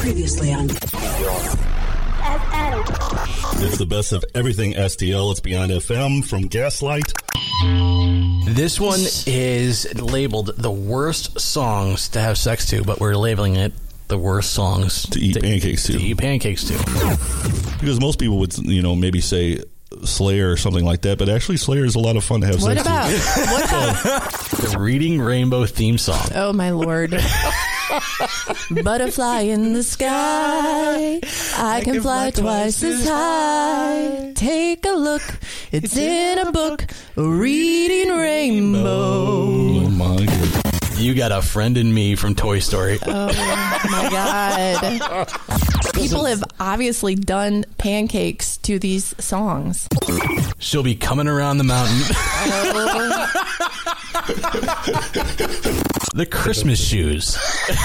Previously on. It's the best of everything STL. It's Beyond FM from Gaslight. This one is labeled the worst songs to have sex to, but we're labeling it the worst songs To eat pancakes to. to eat pancakes to. Because most people would, you know, maybe say Slayer or something like that, but actually Slayer is a lot of fun to have What sex about? to. What about? The Reading Rainbow theme song. Oh my lord. Butterfly in the sky. I, can, fly, twice as high. Take a look. It's in a book. A reading rainbow. Oh my god. You got a friend in me from Toy Story. Oh my god. People have obviously done pancakes to these songs. She'll be coming around the mountain. Oh. the Christmas shoes.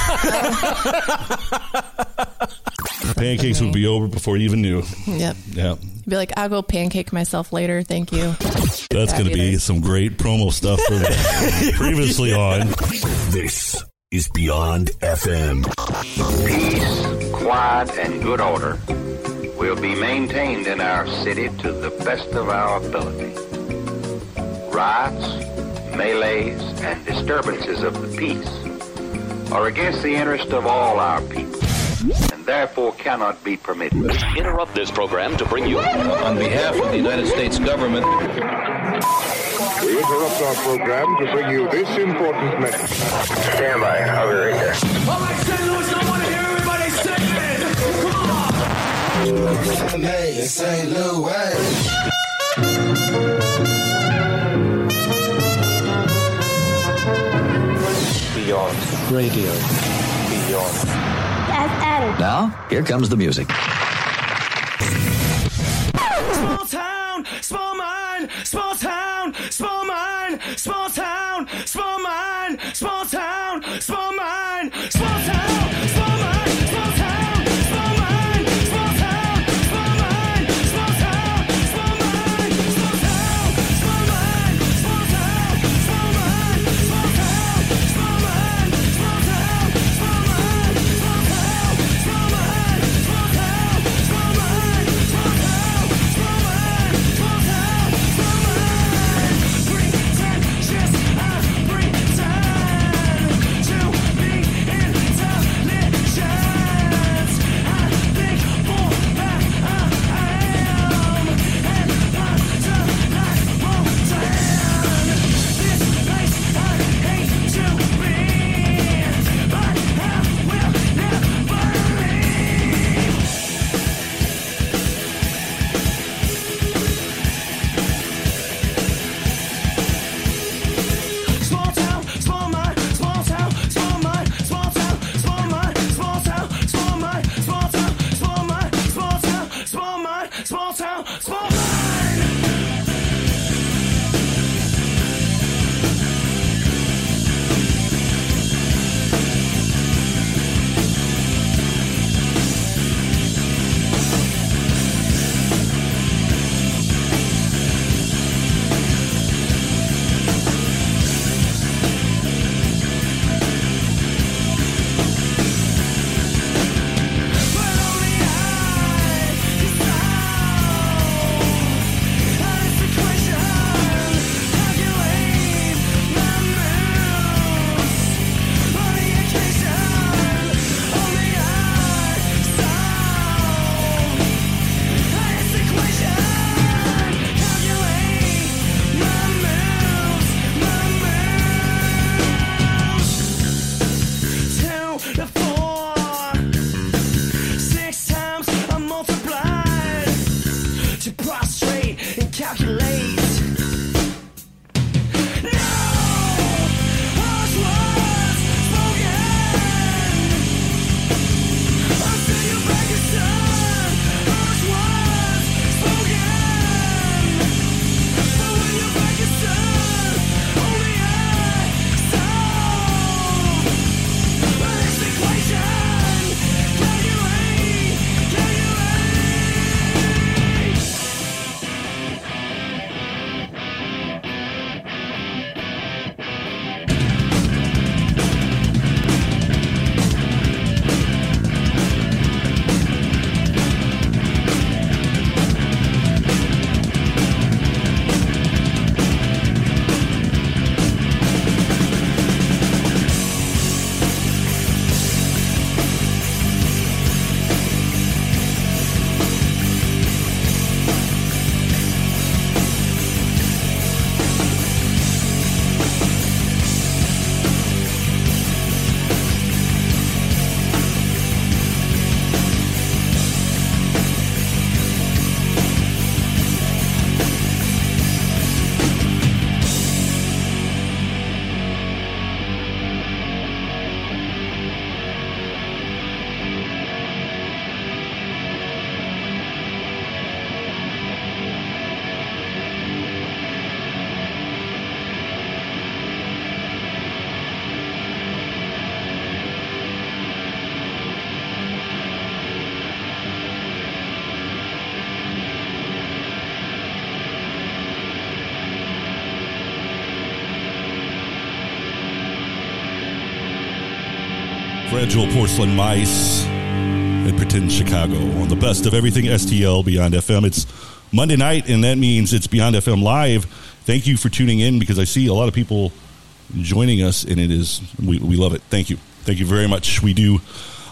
Pancakes would be over before you even knew. Yep. Yeah. Be like, I'll go pancake myself later. Thank you. That's going to be some great promo stuff for previously on. This is Beyond FM. Peace, quiet, and good order will be maintained in our city to the best of our ability. Riots, melees, and disturbances of the peace are against the interest of all our people and therefore cannot be permitted. We interrupt this program to bring you On behalf of the United States government, We interrupt our program to bring you this important message. Stand by. I'll be right there. All right, St. Louis, I want to hear everybody sing it. Come on. St. Louis. Beyond radio, beyond. now. Here comes the music. Small town, small mind, small town, small mind, small town, small mind, small town, small mind, small town, Fragile Porcelain Mice and Pretend Chicago on the best of everything STL Beyond FM. It's Monday night, and that means it's Beyond FM Live. Thank you for tuning in because I see a lot of people joining us, and it is, we, we love it. Thank you. Thank you very much. We do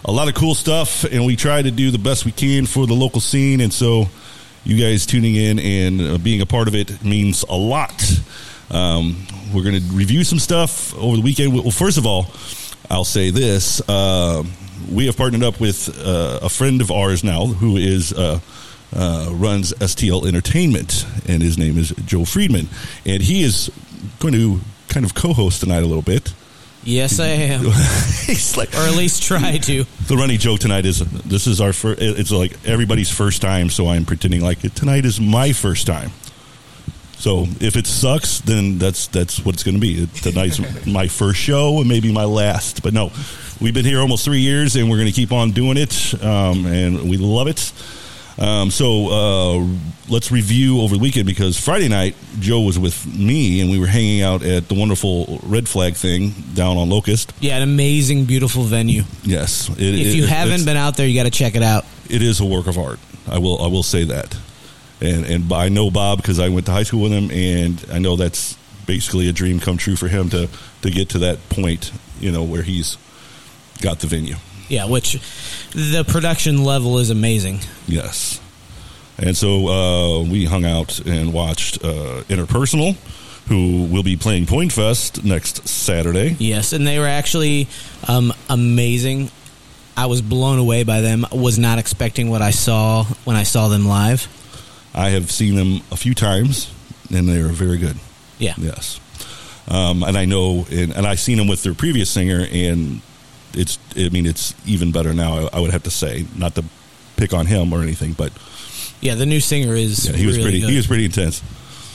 a lot of cool stuff, and we try to do the best we can for the local scene, and so you guys tuning in and uh, being a part of it means a lot. Um, we're going to review some stuff over the weekend. Well, first of all, I'll say this: uh, we have partnered up with uh, a friend of ours now who is uh, uh, runs STL Entertainment, and his name is Joe Friedman, and he is going to kind of co-host tonight a little bit. Yes, I am. He's like, or at least try to. The running joke tonight is this is our first. It's like everybody's first time, so I'm pretending like it, tonight is my first time. So if it sucks, then that's that's what it's going to be. Tonight's my first show and maybe my last. But no, we've been here almost three years, and we're going to keep on doing it, um, and we love it. Um, so uh, let's review over the weekend because Friday night Joe was with me and we were hanging out at the wonderful Red Flag thing down on Locust. Yeah, an amazing, beautiful venue. Yes, it, if you it, haven't been out there, you got to check it out. It is a work of art. I will I will say that, and and I know Bob because I went to high school with him, and I know that's basically a dream come true for him to to get to that point, you know, where he's got the venue. Yeah, which the production level is amazing. Yes. And so uh, we hung out and watched uh, Interpersonal, who will be playing Point Fest next Saturday. Yes, and they were actually um, amazing. I was blown away by them. Was not expecting what I saw when I saw them live. I have seen them a few times, and they are very good. Yeah. Yes. Um, and I know, and, and I've seen them with their previous singer, and it's I mean it's even better now. I, I, would have to say, not to pick on him or anything, but yeah, the new singer is yeah, he was really pretty good. he was pretty intense.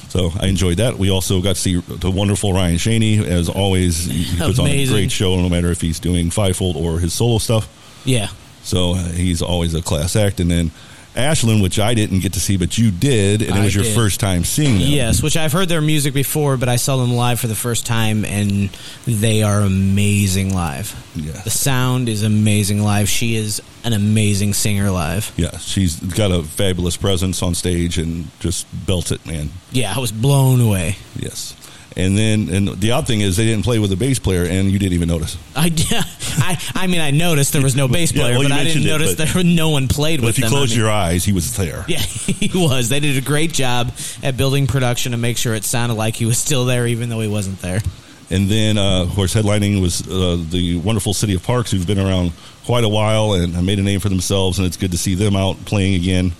So I enjoyed that. We also got to see the wonderful Ryan Shaney, as always. He puts on a great show, no matter if he's doing fivefold or his solo stuff. Yeah. So uh, he's always a class act. And then Ashland, which I didn't get to see, but you did, and it was I your did. first time seeing them. Yes, which I've heard their music before, but I saw them live for the first time, and they are amazing live. Yes. The sound is amazing live. She is an amazing singer live. Yeah, she's got a fabulous presence on stage and just built it, man. Yeah, I was blown away. Yes. And then, and the odd thing is, they didn't play with a bass player, and you didn't even notice. I, I, I mean, I noticed there was no bass Yeah, player, well, but I didn't it, notice there no one played But with if you them. close I mean- your eyes, he was there. Yeah, he was. They did a great job at building production to make sure it sounded like he was still there, even though he wasn't there. And then, uh, of course, headlining was uh, the wonderful City of Parks, who've been around quite a while and made a name for themselves, and it's good to see them out playing again.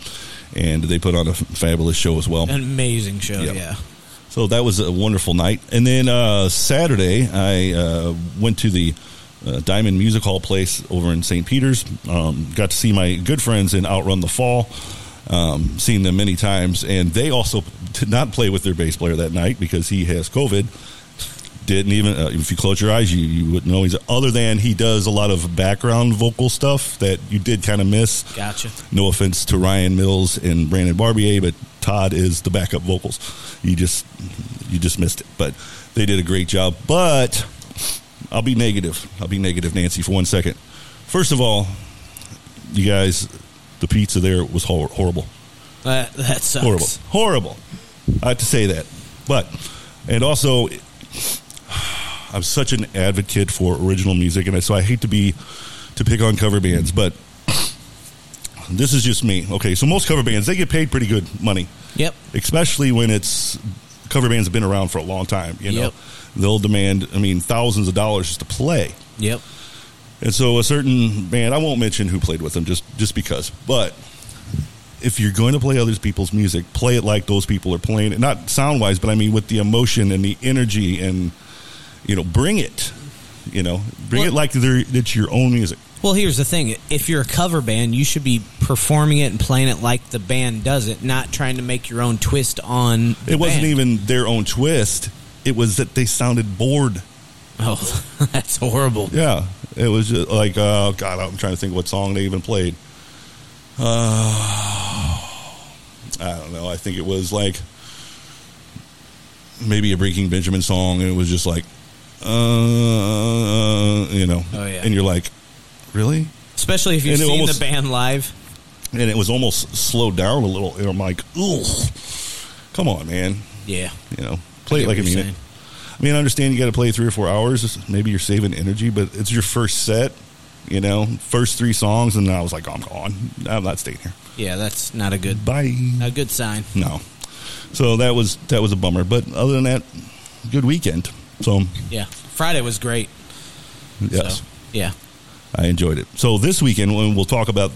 And they put on a f- fabulous show as well. An amazing show, Yeah. yeah. So that was a wonderful night. And then uh, Saturday, I uh, went to the uh, Diamond Music Hall place over in St. Peter's. Um, got to see my good friends in Outrun the Fall. Um, seen them many times, and they also did not play with their bass player that night because he has COVID. Didn't even uh, if you close your eyes, you, you wouldn't know he's other than he does a lot of background vocal stuff that you did kind of miss. Gotcha. No offense to Ryan Mills and Brandon Barbier, but Todd is the backup vocals. You just you just missed it, but they did a great job. But I'll be negative. I'll be negative, Nancy, for one second. First of all, you guys, the pizza there was hor- horrible, That, that sucks. horrible, horrible. I have to say that, but and also. I'm such an advocate for original music, and I, so I hate to be to pick on cover bands, but this is just me. Okay, so most cover bands they get paid pretty good money. Yep. Especially when it's cover bands have been around for a long time. You know, Yep. they'll demand, I mean, thousands of dollars just to play. Yep. And so a certain band, I won't mention who played with them, just just because. But if you're going to play other people's music, play it like those people are playing it. Not sound wise, but I mean with the emotion and the energy, and you know, bring it. You know, bring Well- it like they're, it's your own music. Well, here's the thing: if you're a cover band, you should be performing it and playing it like the band does it, not trying to make your own twist on. It wasn't even their own twist. It was that they sounded bored. Oh, that's horrible. Yeah, it was just like, oh God, I'm trying to think what song they even played. Uh, I don't know. I think it was like maybe a Breaking Benjamin song, and it was just like, uh, you know. Oh, yeah. And you're like, really? especially if you've And seen almost- the band live. And it was almost slowed down a little. And I'm like, ugh, come on, man. Yeah, You know, play it like a minute. I mean, I understand you got to play three or four hours. Maybe you're saving energy, but it's your first set. You know, first three songs, and I was like, I'm gone. I'm not staying here. yeah, that's not a good Bye. a good sign. No. So that was that was a bummer. But other than that, good weekend. So Yeah, Friday was great. yes, So, yeah, I enjoyed it. So this weekend, when we'll talk about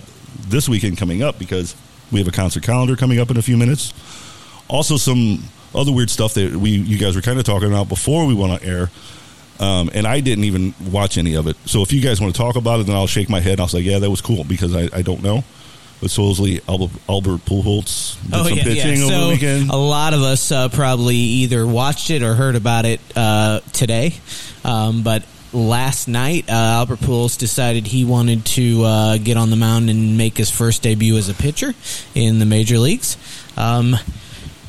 this weekend coming up because we have a concert calendar coming up in a few minutes. Also, some other weird stuff that we you guys were kind of talking about before we went on air. Um, and I didn't even watch any of it. So if you guys want to talk about it, then I'll shake my head. and I'll say, yeah, that was cool because I, I don't know. But supposedly Albert, Albert Pujols did Oh some yeah, pitching yeah. over So the weekend. a lot of us uh, probably either watched it or heard about it uh, today. Um, but last night, uh, Albert Pujols decided he wanted to uh, get on the mound and make his first debut as a pitcher in the major leagues. Um,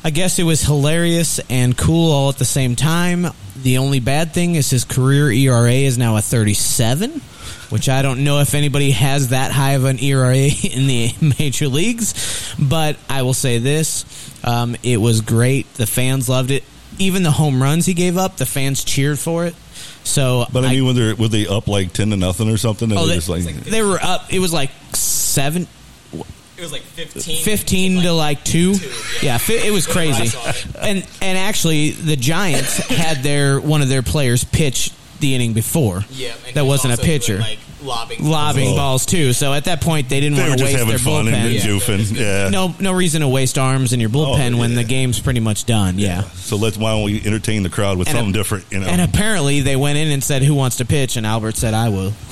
I guess it was hilarious and cool all at the same time. The only bad thing is his career ERA is now a 37, which I don't know if anybody has that high of an ERA in the major leagues. But I will say this um, it was great. The fans loved it. Even the home runs he gave up, the fans cheered for it. So, But I mean, when they're were they up like ten to nothing or something? And Oh, they're just like, they were up. It was like seven, It was like 15. 15 to like two. Yeah, fi- it was crazy. And and actually, the Giants had their one of their players pitch the inning before. Yeah, and that he was wasn't a also doing, pitcher. like, lobbing lobbing balls too. So at that point, they didn't they were want to just waste having their fun and bullpen. goofing. Yeah. No, no reason to waste arms in your bullpen Oh, when yeah. the game's pretty much done. Yeah. So let's why don't we entertain the crowd with And something a- different? You know. And apparently, they went in and said, "Who wants to pitch?" And Albert said, "I will."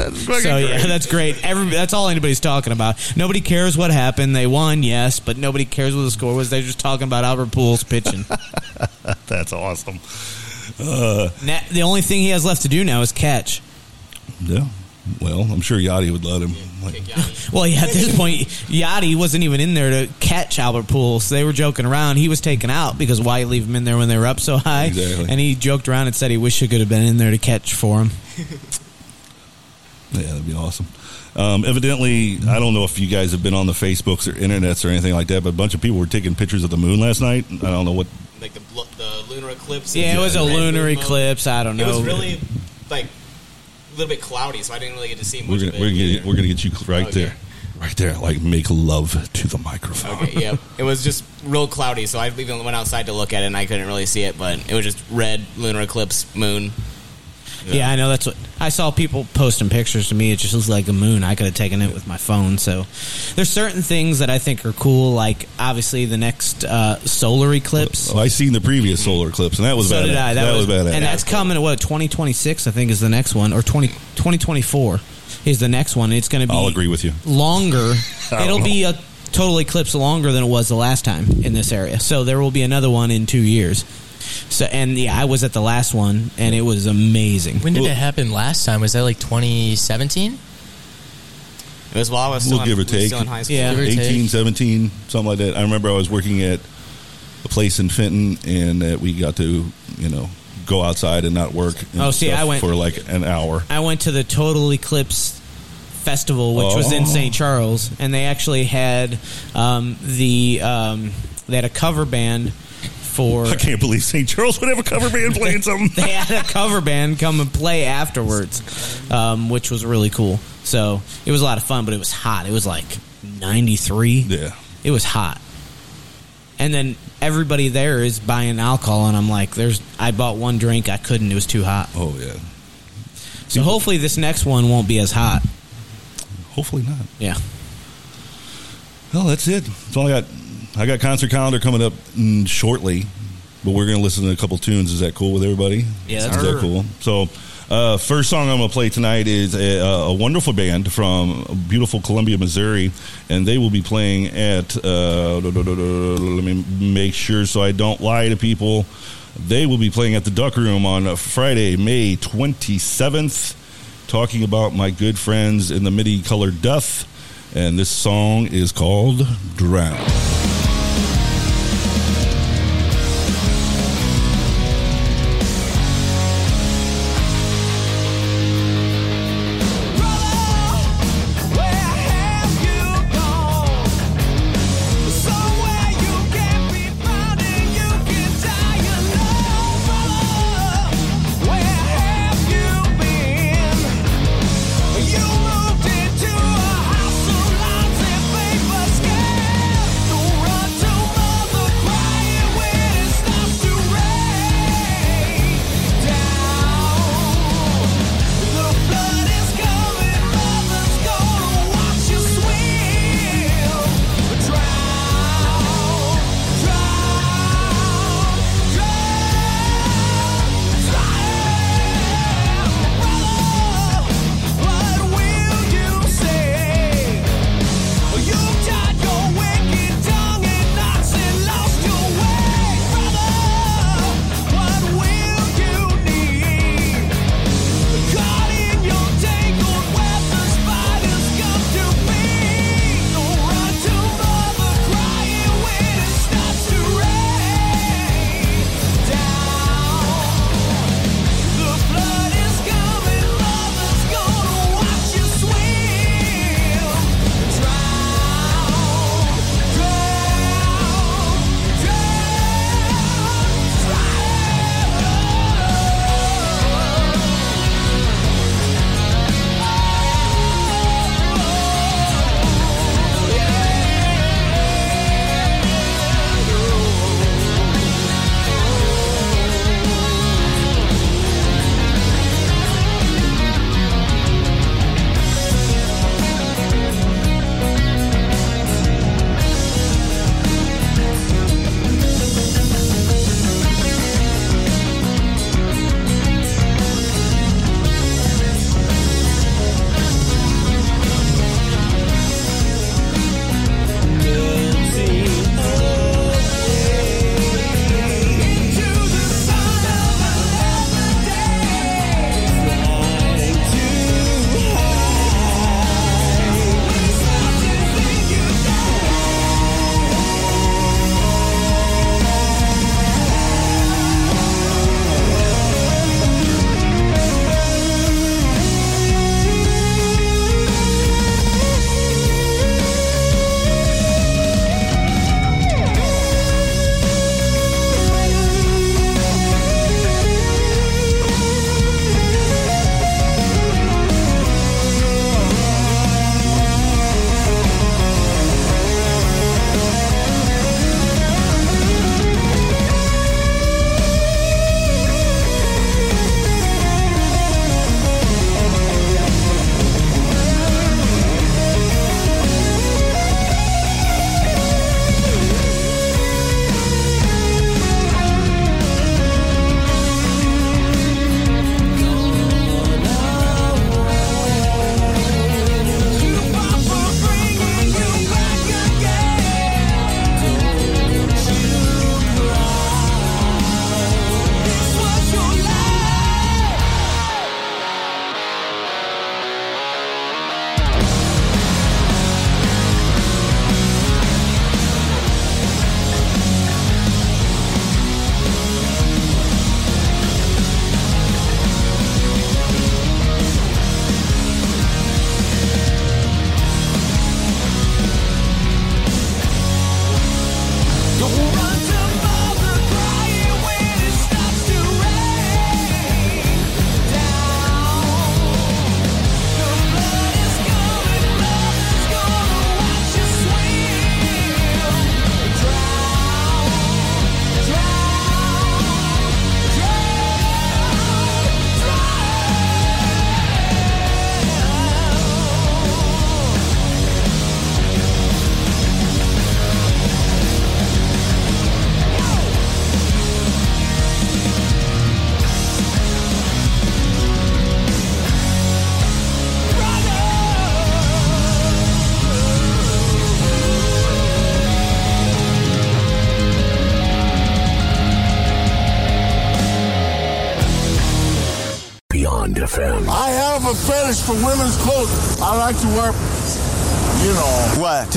So yeah, that's great. Every, that's all anybody's talking about. Nobody cares what happened. They won, yes, but nobody cares what the score was. They're just talking about Albert Pujols pitching. That's awesome. Uh, Na- the only thing he has left to do now is catch. yeah. Well, I'm sure Yadi would let him. Like, Well, yeah, at this point, Yadi wasn't even in there to catch Albert Pujols. They were joking around. He was taken out because why leave him in there when they were up so high? Exactly. And he joked around and said he wished he could have been in there to catch for him. yeah, that'd be awesome. Um, evidently, I don't know if you guys have been on the Facebooks or internets or anything like that, but a bunch of people were taking pictures of the moon last night. I don't know what. Like the, the lunar eclipse. Yeah, it was a Red lunar moon eclipse. I don't know. It was really, like, a little bit cloudy, so I didn't really get to see much We're gonna of it. we're gonna, get, we're gonna get you right Okay. there, right there. Like make love to the microphone. Okay, yeah. It was just real cloudy, so I even went outside to look at it, and I couldn't really see it, but it was just red lunar eclipse moon. Yeah. I know that's what I saw people posting pictures to me. It just looks like a moon. I could have taken it with my phone. So there's certain things that I think are cool, like obviously the next uh, solar eclipse. Oh, I seen the previous solar eclipse, and that was so badass. did I. That, was, badass. And that's coming at what 2026, I think, is the next one, or 20, 2024 is the next one. It's going to be. I'll agree with you. Longer. It'll know. be a total eclipse longer than it was the last time in this area. So there will be another one in two years. So and yeah, I was at the last one, and it was amazing. When did it happen last time? Was that like 2017? It was while I was still, we'll in, give or was take. still in high school. Yeah. Give or 18, take. 17, something like that. I remember I was working at a place in Fenton, and that we got to, you know, go outside and not work. and Oh, see, stuff I went- for like an hour. I went to the Total Eclipse Festival, which was in Oh. St. Charles, and they actually had um, the um, they had a cover band for. I can't believe St. Charles would have a cover band playing something. they had a cover band come and play afterwards, um, which was really cool. So it was a lot of fun, but it was hot. It was like ninety three. Yeah. It was hot. And then everybody there is buying alcohol, and I'm like, "There's." I bought one drink. I couldn't. It was too hot. Oh yeah. So hopefully this next one won't be as hot. Hopefully not. Yeah. Well, that's it. That's all I got. I got concert calendar coming up mm, shortly, but we're going to listen to a couple tunes. Is that cool with everybody? Yeah, that's is that cool. So, uh, first song I'm going to play tonight is a, a wonderful band from beautiful Columbia, Missouri, and they will be playing at. Uh, let me make sure so I don't lie to people. They will be playing at the Duck Room on Friday, May 27th, talking about my good friends in the Many Colored Death. And this song is called Drown.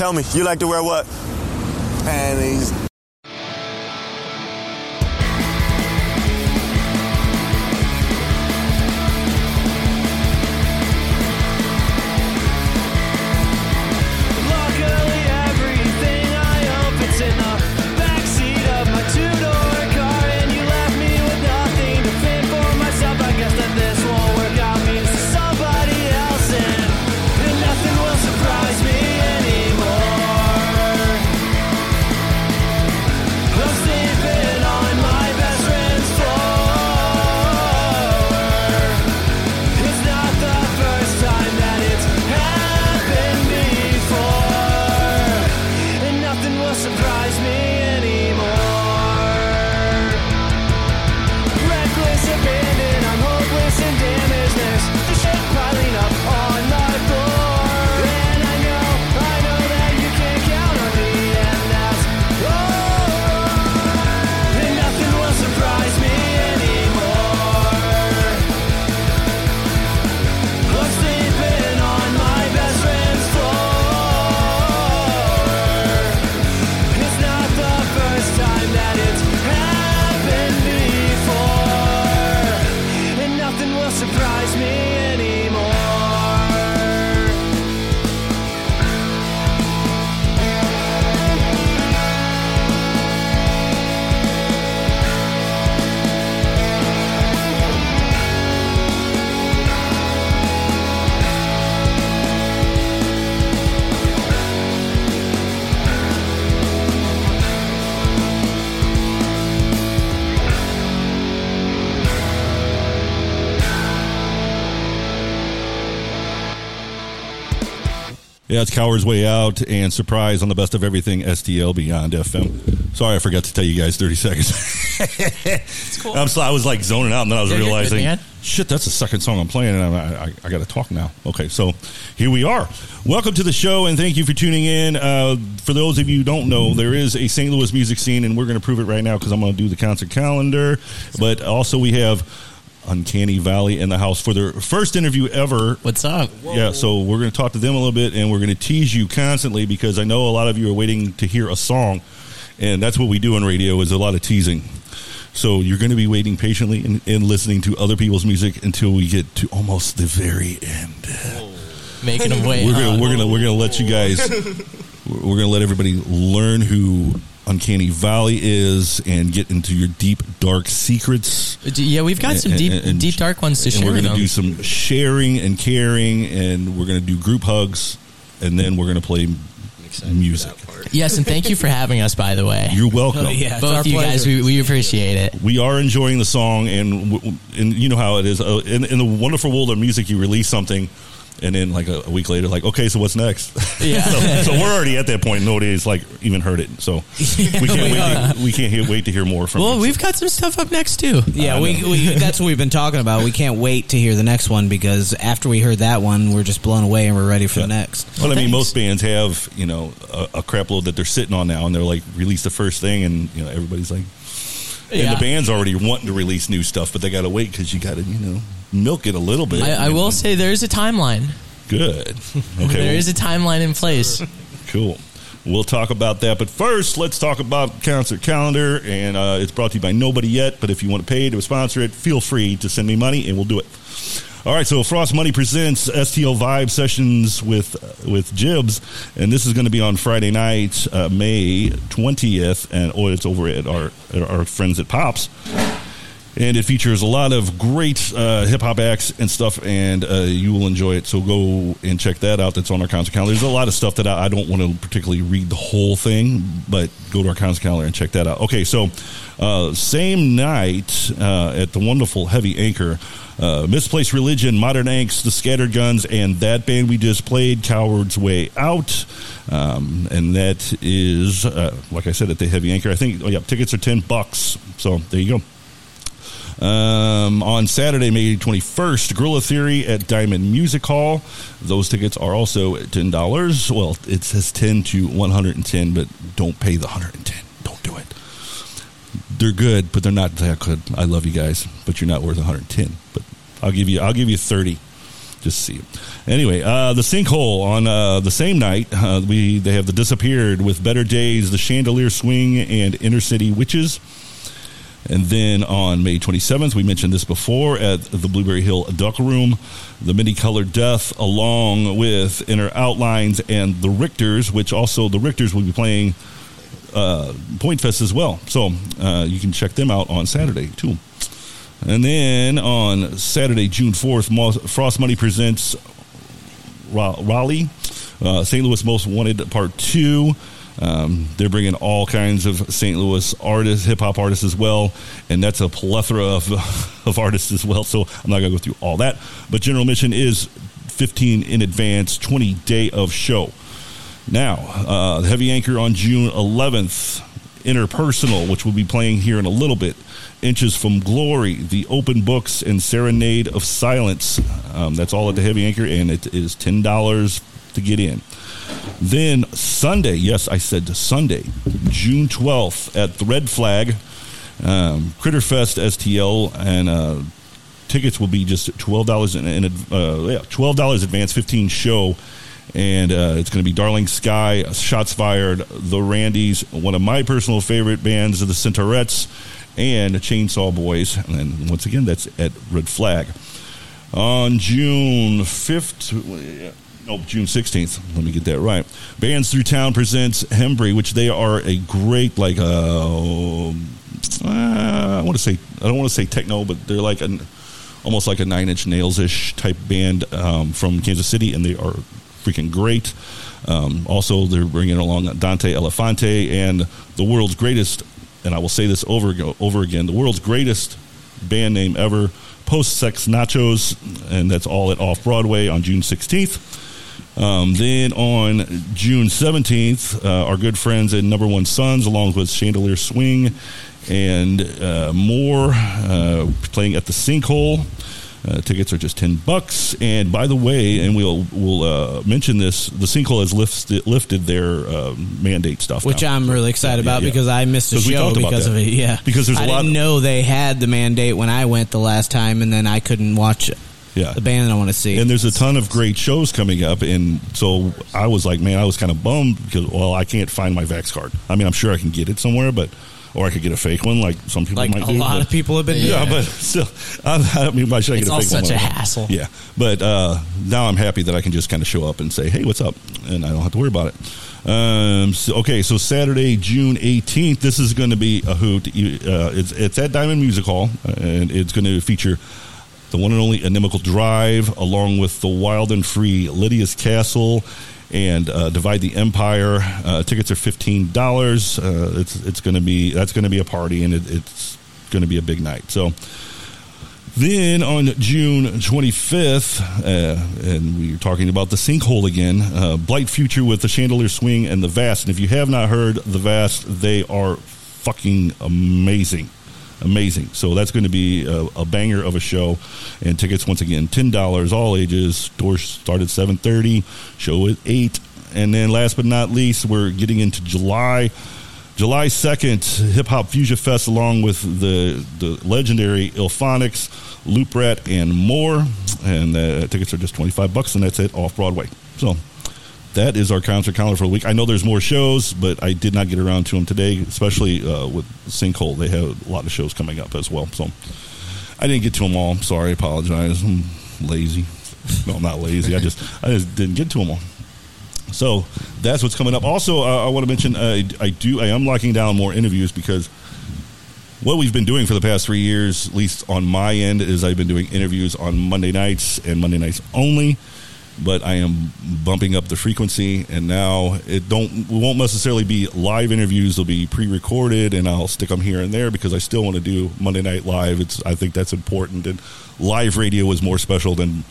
Tell me. You like to wear what? panties. Yeah, it's Coward's Way Out and Surprise on the Best of Everything STL Beyond FM. Sorry, I forgot to tell you guys 30 seconds. cool. I'm so, I was like zoning out, and then I was Yeah, you're good, realizing, shit, that's the second song I'm playing, and I, I, I got to talk now. Okay, so here we are. Welcome to the show, and thank you for tuning in. Uh, for those of you who don't know, there is a St. Louis music scene, and we're going to prove it right now because I'm going to do the concert calendar. But also, we have Uncanny Valley in the house for their first interview ever. What's up? Yeah, so we're going to talk to them a little bit, and we're going to tease you constantly because I know a lot of you are waiting to hear a song, and that's what we do on radio is a lot of teasing. So you're going to be waiting patiently and, and listening to other people's music until we get to almost the very end. Making them wait. We're gonna huh? we're gonna we're gonna let you guys we're gonna let everybody learn who Uncanny Valley is and get into your deep dark secrets. Yeah, we've got some deep, and- and- deep dark ones to and share. we're going to do some sharing and caring, and we're going to do group hugs, and then we're going to play music. Yes, and thank you for having us. By the way, You're welcome. Oh, yeah, both our you guys. We, we appreciate it. We are enjoying the song, and w- and you know how it is uh, in, in the wonderful world of music. You release something, and then like a, a week later, like okay, so what's next? Yeah. so, so we're already at that point. Nobody's like even heard it, so we can't we wait. To, we can't hear, wait to hear more from. Well, you. we've got some stuff up next too. Yeah, we, we that's what we've been talking about. We can't wait to hear the next one because after we heard that one, we're just blown away and we're ready for the next. Well, I mean, most bands have you know a, a crap load that they're sitting on now, and they're like release the first thing, and you know everybody's like, and the band's already wanting to release new stuff, but they got to wait because you got to you know milk it a little bit. I, I will say there is a timeline. Good. Okay. There is a timeline in place. cool. We'll talk about that, but first, let's talk about concert calendar, and uh, it's brought to you by nobody yet. But if you want to pay to sponsor it, feel free to send me money, and we'll do it. All right, so Frost Money presents STL Vibe sessions with with Jibs, and this is going to be on Friday night, uh, May twentieth, and oh, it's over at our at our friends at Pops, and it features a lot of great uh, hip hop acts and stuff, and uh, you will enjoy it. So go and check that out. That's on our concert calendar. There's a lot of stuff that I, I don't want to particularly read the whole thing, but go to our concert calendar and check that out. Okay, so uh, same night uh, at the wonderful Heavy Anchor. Uh, Misplaced Religion, Modern Angst, The Scattered Guns, and that band we just played, Coward's Way Out. Um, and that is, uh, like I said, at the Heavy Anchor. I think, oh, yeah, tickets are 10 bucks. So there you go. Um, on Saturday, May 21st, Gorilla Theory at Diamond Music Hall. Those tickets are also at $10. Well, it says 10 to 110, but don't pay the 110. Don't do it. They're good, but they're not that good. I love you guys, but you're not worth 110. But I'll give you I'll give you 30 just see. Anyway, uh, the sinkhole on uh, the same night, uh, we they have the disappeared with better days, the chandelier swing, and inner city witches. And then on May 27th, we mentioned this before at the Blueberry Hill Duck Room, the Many Colored Death, along with Inner Outlines and the Richters, which also the Richters will be playing uh, Point Fest as well. So uh, you can check them out on Saturday too. And then on Saturday, June 4th, Frost Money presents Ra- Raleigh, uh, St. Louis Most Wanted Part 2. Um, they're bringing all kinds of St. Louis artists, hip hop artists as well, and that's a plethora of, of artists as well. So I'm not going to go through all that. But general Mission is 15 in advance, 20 day of show. Now, uh, the heavy anchor on June 11th, Interpersonal, which we'll be playing here in a little bit. Inches from Glory, The Open Books, and Serenade of Silence. Um, that's all at the heavy anchor, and it is $10 to get in. Then Sunday, yes, I said Sunday, June 12th at the Red Flag, um, Critterfest STL, and uh, tickets will be just $12 in, in uh, yeah, $12 advance, 15 show and uh, it's going to be Darling Sky, Shots Fired, The Randys, one of my personal favorite bands, the Centaurettes, and Chainsaw Boys. And once again, that's at Red Flag. On June 5th, no, June 16th, let me get that right. Bands Through Town presents Hembree, which they are a great, like, uh, uh, I want to say, I don't want to say techno, but they're like an almost like a Nine Inch Nails ish type band um, from Kansas City, and they are freaking great. Um, also, they're bringing along Dante Elefante and the world's greatest, and I will say this over over again, the world's greatest band name ever, Post Sex Nachos, and that's all at Off Broadway on June 16th. Um, then on June 17th, uh, our good friends at Number One Sons, along with Chandelier Swing and uh, more, uh, playing at the Sinkhole. Uh, tickets are just ten bucks. And by the way, and we'll we'll uh, mention this: the sinkhole has lifted lifted their uh, mandate stuff, which now. I'm really excited Yeah, about yeah. because I missed a show because of it. Yeah, because there's a I lot. didn't know they had the mandate when I went the last time, and then I couldn't watch Yeah. the band I want to see. and there's a ton of great shows coming up, and so I was like, man, I was kind of bummed because well, I can't find my Vax card. I mean, I'm sure I can get it somewhere, but or I could get a fake one, like some people Like might a do. A lot but- of people have been Yeah, doing. but still, I, I mean, why should I It's get a fake one? It's all such a hassle. Yeah, but uh, now I'm happy that I can just kind of show up and say, "Hey, what's up?" and I don't have to worry about it. Um, so, okay, so Saturday, June 18th, this is going to be a hoot. Uh, it's it's at Diamond Music Hall, uh, and it's going to feature the one and only Inimical Drive, along with the Wild and Free Lydia's Castle. And uh, divide the empire. Uh, tickets are fifteen dollars. Uh, it's it's going to be that's going to be a party, and it, it's going to be a big night. So, then on June 25th, uh, and we are talking about the sinkhole again, uh, Blight Future with the Chandelier Swing and the Vast. And if you have not heard the Vast, they are fucking amazing. Amazing. So that's going to be a, a banger of a show. And tickets, once again, $10, all ages. Doors start at 7.30, show at 8. And then last but not least, we're getting into July. July 2nd, Hip Hop Fusion Fest, along with the, the legendary Illphonics, Loop Rat, and more. And uh, tickets are just 25 bucks, and that's it off Broadway. So that is our concert calendar for the week. I know there's more shows, but I did not get around to them today, especially uh, with Sinkhole. They have a lot of shows coming up as well. So I didn't get to them all. I'm sorry. I apologize. I'm lazy. No, I'm not lazy. I just I just didn't get to them all. So that's what's coming up. Also, uh, I want to mention I do I am locking down more interviews because what we've been doing for the past three years, at least on my end, is I've been doing interviews on Monday nights and Monday nights only. But I am bumping up the frequency, and now it don't won't necessarily be live interviews. They'll be pre-recorded, and I'll stick them here and there because I still want to do Monday Night Live. It's I think that's important, and live radio is more special than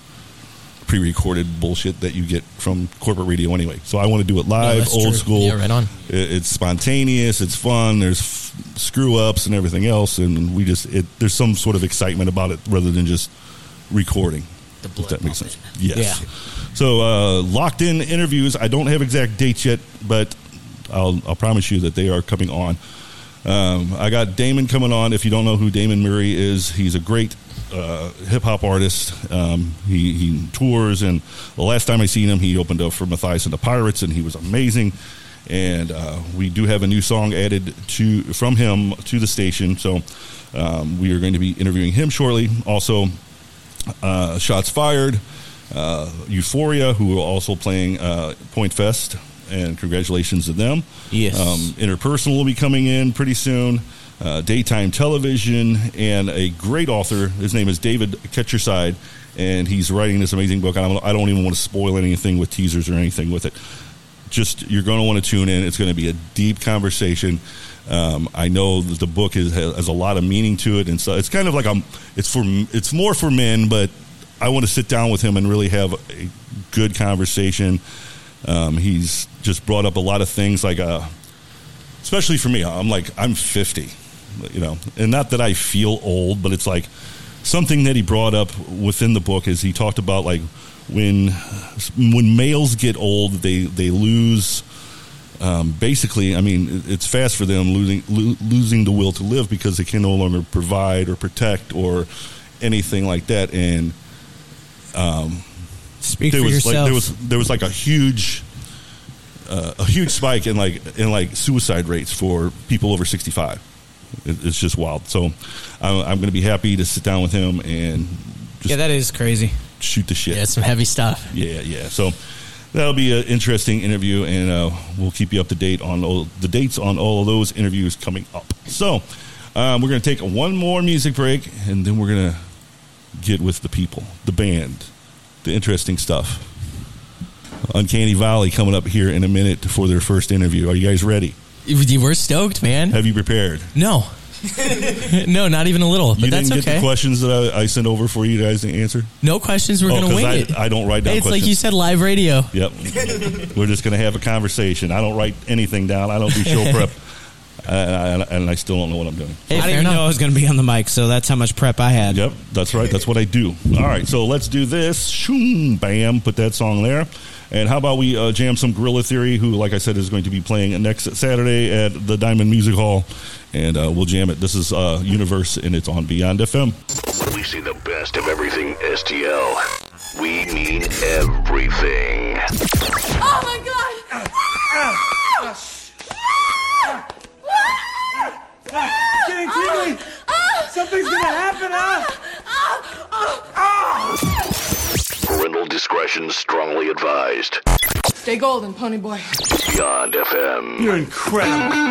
pre-recorded bullshit that you get from corporate radio anyway. So I want to do it live, that's old true. school. Yeah, right on. It- It's spontaneous. It's fun. There's f- screw ups and everything else, and we just it, there's some sort of excitement about it rather than just recording. if that makes sense. Yes. Yeah. So uh, locked in interviews. I don't have exact dates yet, but I'll I'll promise you that they are coming on. Um, I got Damon coming on. If you don't know who Damon Murray is, he's a great uh, hip hop artist. Um, he, he tours, and the last time I seen him, he opened up for Matthias and the Pirates, and he was amazing. And uh, we do have a new song added to from him to the station, so um, we are going to be interviewing him shortly. Also, uh, Shots Fired, uh, Euphoria, who are also playing uh, Point Fest, and congratulations to them. Yes. Um, Interpersonal will be coming in pretty soon. Uh, daytime television, and a great author. His name is David Ketcherside, and he's writing this amazing book. I don't, I don't even want to spoil anything with teasers or anything with it. Just you're going to want to tune in. It's going to be a deep conversation. Um, I know that the book is, has a lot of meaning to it, and so it's kind of like a, it's for it's more for men, but I want to sit down with him and really have a good conversation. Um, he's just brought up a lot of things, like uh, especially for me. I'm like I'm 50, you know, and not that I feel old, but it's like something that he brought up within the book is he talked about like when when males get old, they they lose. Um, basically, I mean, it's fast for them losing lo- losing the will to live because they can no longer provide or protect or anything like that. And um, Speak there for was yourself. like there was there was like a huge uh, a huge spike in like in like suicide rates for people over sixty five. It, it's just wild. So I'm, I'm going to be happy to sit down with him and just yeah, that is crazy. shoot the shit. Yeah, some heavy stuff. Yeah, yeah. So that'll be an interesting interview, and uh, we'll keep you up to date on all, the dates on all of those interviews coming up. So um, we're going to take one more music break, and then we're going to get with the people, the band, the interesting stuff. Uncanny Valley coming up here in a minute for their first interview. Are you guys ready? We're stoked, man. Have you prepared? No. no, not even a little. But you that's didn't get okay. the questions that I, I sent over for you guys to answer? No questions. We're Oh, going to wing I, it. I don't write down Hey, it's like you said, live radio. Yep. We're just going to have a conversation. I don't write anything down. I don't do show prep. Uh, and I still don't know what I'm doing. I didn't even know I was going to be on the mic, so that's how much prep I had. Yep, that's right. That's what I do. All right, so let's do this. Shoom, bam, put that song there. And how about we uh, jam some Gorilla Theory, who, like I said, is going to be playing next Saturday at the Diamond Music Hall, and uh, we'll jam it. This is uh, Universe, and it's on Beyond FM. We see the best of everything STL. We mean everything. Oh my god! Getting tingly. Something's gonna happen, huh? Ah! Parental discretion strongly advised. Stay golden, pony boy. Beyond FM. You're incredible.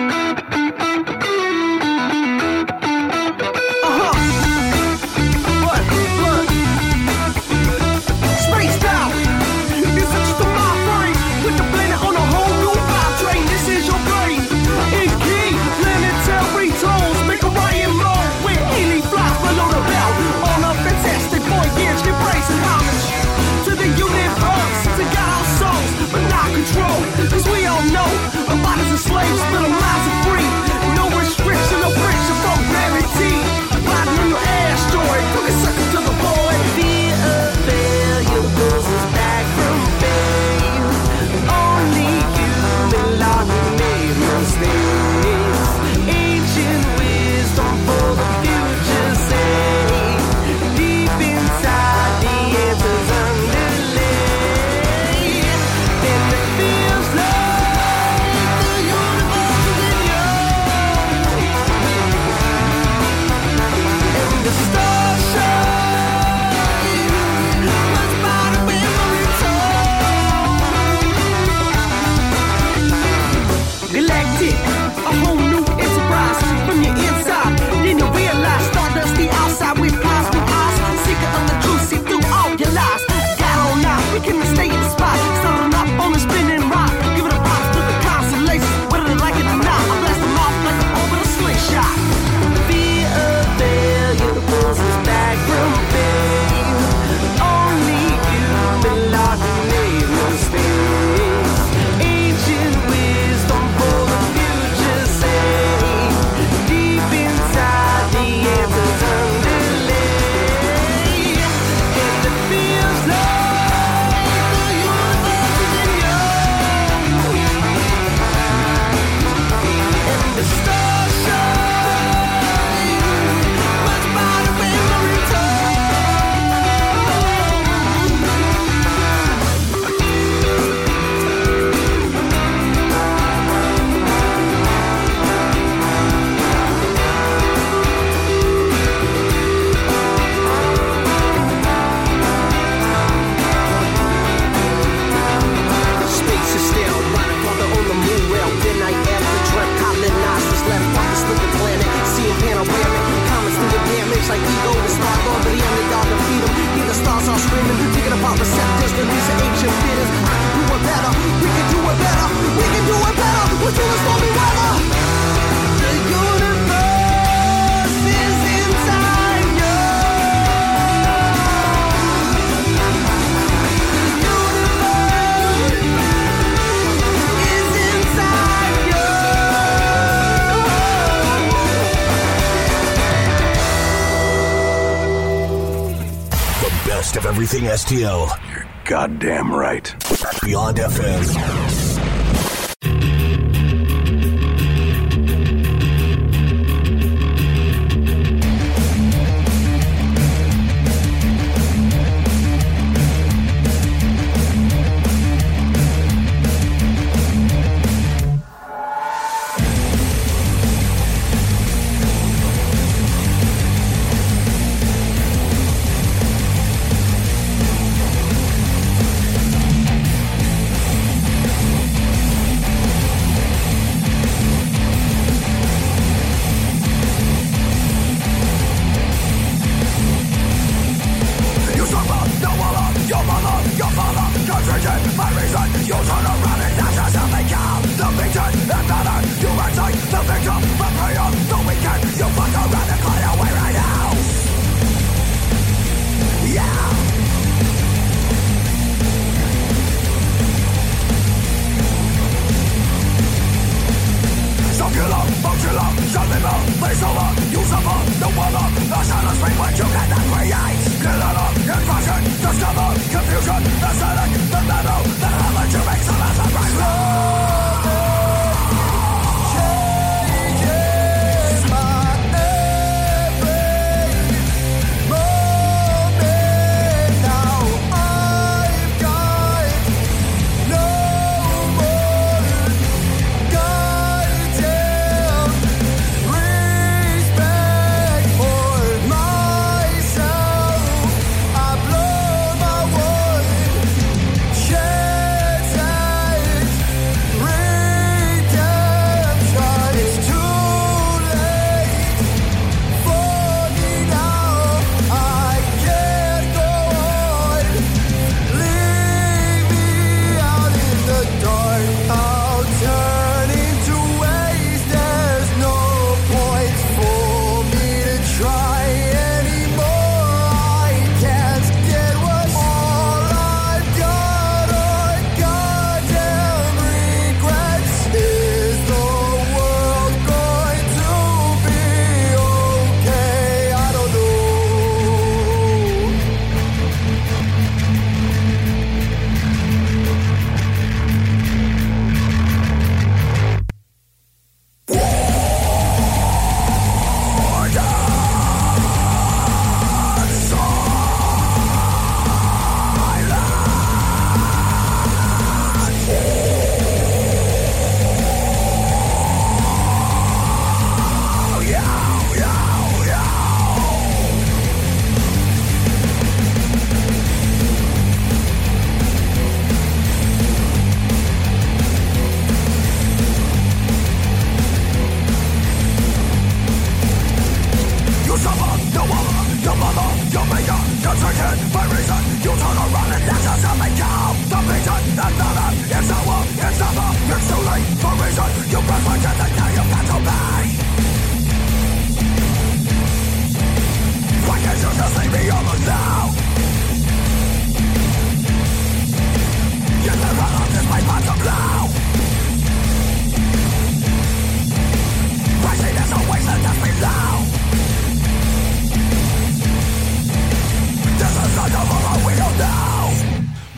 Everything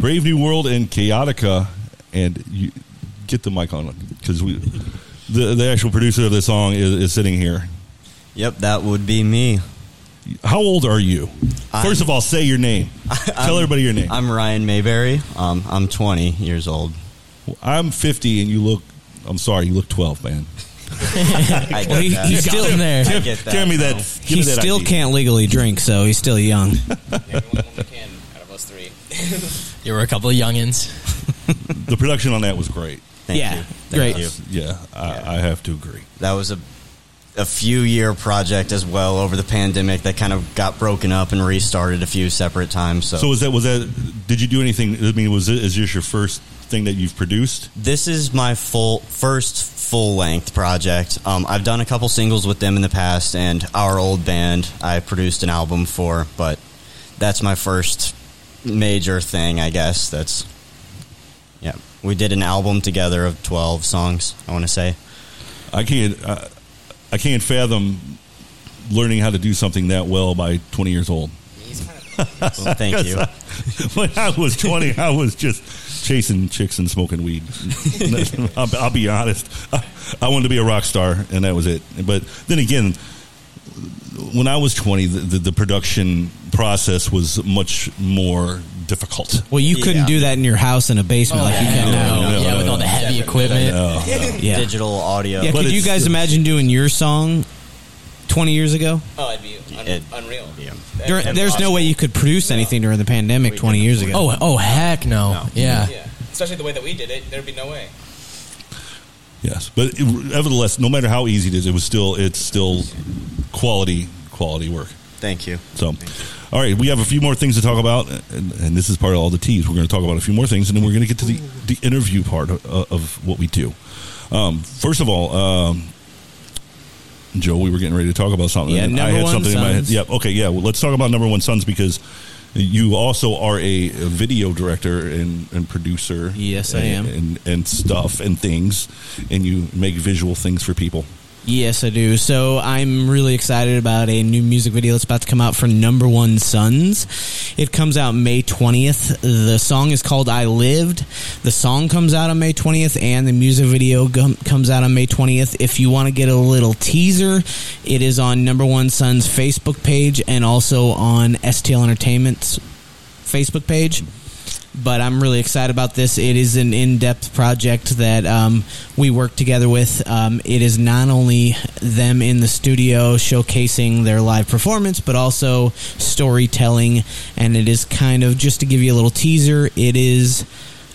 Brave New World and Chaotica, and you get the mic on because we, the the actual producer of this song is, is sitting here. Yep, that would be me. How old are you? I'm- 1st of all, say your name. Tell everybody your name. I'm Ryan Mayberry. Um, I'm 20 years old. I'm 50, and you look. I'm sorry, you look 12, man. I Well, he- that. he's still in there. I get that. Give me that. Give He me that still ID. can't legally drink, so he's still young. out of us three. You were a couple of youngins. The production on that was great. Thank Yeah, you. great. You. Yeah, I, I have to agree. That was a a few year project as well over the pandemic that kind of got broken up and restarted a few separate times. So, So was that was that? Did you do anything? I mean, was it is this your first thing that you've produced? this is my full first full length project. Um, I've done a couple singles with them in the past, and our old band I produced an album for, but that's my first major thing, I guess. That's yeah. We did an album together of twelve songs. I want to say. I can't. Uh, I can't fathom learning how to do something that well by 20 years old. He's kind of Well, thank you. when I was 20, I was just chasing chicks and smoking weed. I'll, I'll be honest. I, I wanted to be a rock star, and that was it. But then again, when I was 20, the, the, the production process was much more difficult. Well, you couldn't do that in your house in a basement oh, like you can now. no, yeah, with all the heavy equipment. No, Yeah. Digital audio. Yeah, But could you guys imagine doing your song 20 years ago? Oh, it'd be un- It- unreal. There, there's no way you could produce anything during the pandemic 20 years ago. Oh, oh, heck no. Yeah. Yeah, especially the way that we did it, there'd be no way. Yes, but it, nevertheless, no matter how easy it is, it was still it's still quality quality work. Thank you. So, all right, we have a few more things to talk about, and, and this is part of all the teas. We're going to talk about a few more things, and then we're going to get to the, the interview part of, of what we do. Um, first of all, um, Joe, we were getting ready to talk about something. Yeah, and I Number had One something in my head. Sons. Yeah, okay, yeah. Well, let's talk about number one sons because you also are a, a video director and, and producer. Yes, I and, am. and, and stuff and things, and you make visual things for people. Yes, I do. So I'm really excited about a new music video that's about to come out for Number One Sons. It comes out May 20th. The song is called I Lived. The song comes out on May 20th, and the music video gum- comes out on May 20th. If you want to get a little teaser, it is on Number One Sons Facebook page and also on STL Entertainment's Facebook page but I'm really excited about this. It is an in-depth project that um, we work together with. Um, it is not only them in the studio showcasing their live performance, but also storytelling. And it is kind of just to give you a little teaser. It is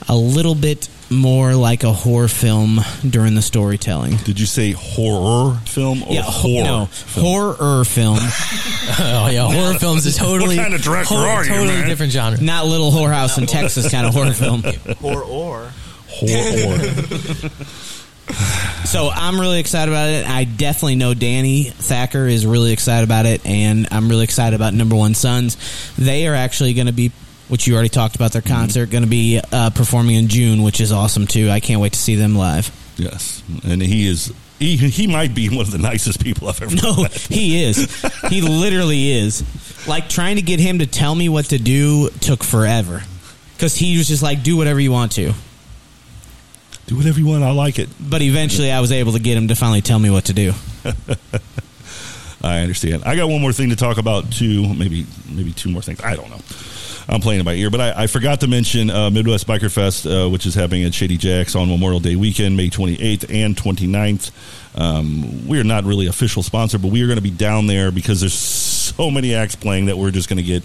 a little bit more like a horror film during the storytelling. Did you say horror film or yeah, horror? no, film? horror film. Oh yeah, horror films is totally What kind of director whole- are you, totally man? different genre. Not Little Whorehouse in Texas kind of horror film. Horror. or. horror. So I'm really excited about it. I definitely know Danny Thacker is really excited about it, and I'm really excited about Number One Sons. They are actually going to be, which you already talked about their Mm-hmm. concert, going to be uh, performing in June, which is awesome too. I can't wait to see them live. yes, and he is. He, he might be one of the nicest people I've ever No, met. he is. He literally is. Like trying to get him to tell me what to do took forever because he was just like, "Do whatever you want to." Do whatever you want. I like it. But eventually, I was able to get him to finally tell me what to do. I understand. I got one more thing to talk about too. Maybe maybe two more things. I don't know. I'm playing it by ear, but I, I forgot to mention uh, Midwest Biker Fest, uh, which is happening at Shady Jacks on Memorial Day weekend, May 28th and 29th. Um, we are not really official sponsor, but we are going to be down there because there's so many acts playing that we're just going to get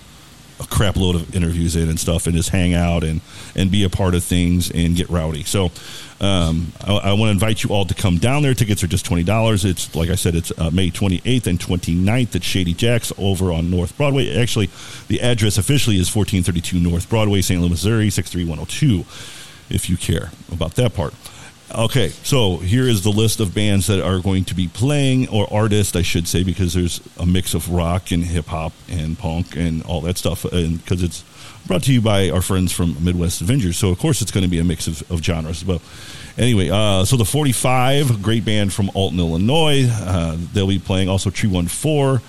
a crap load of interviews in and stuff and just hang out and, and be a part of things and get rowdy. So um, I, I want to invite you all to come down there. Tickets are just $20. It's, like I said, it's uh, May 28th and 29th at Shady Jacks over on North Broadway. Actually, the address officially is 1432 North Broadway, St. Louis, Missouri, 63102, if you care about that part. Okay, so here is the list of bands that are going to be playing, or artists, I should say, because there's a mix of rock and hip hop and punk and all that stuff, and because it's brought to you by our friends from Midwest Avengers. So, of course, it's going to be a mix of, of genres well. Anyway, uh, so the 45, great band from Alton, Illinois, uh, they'll be playing also Tree 14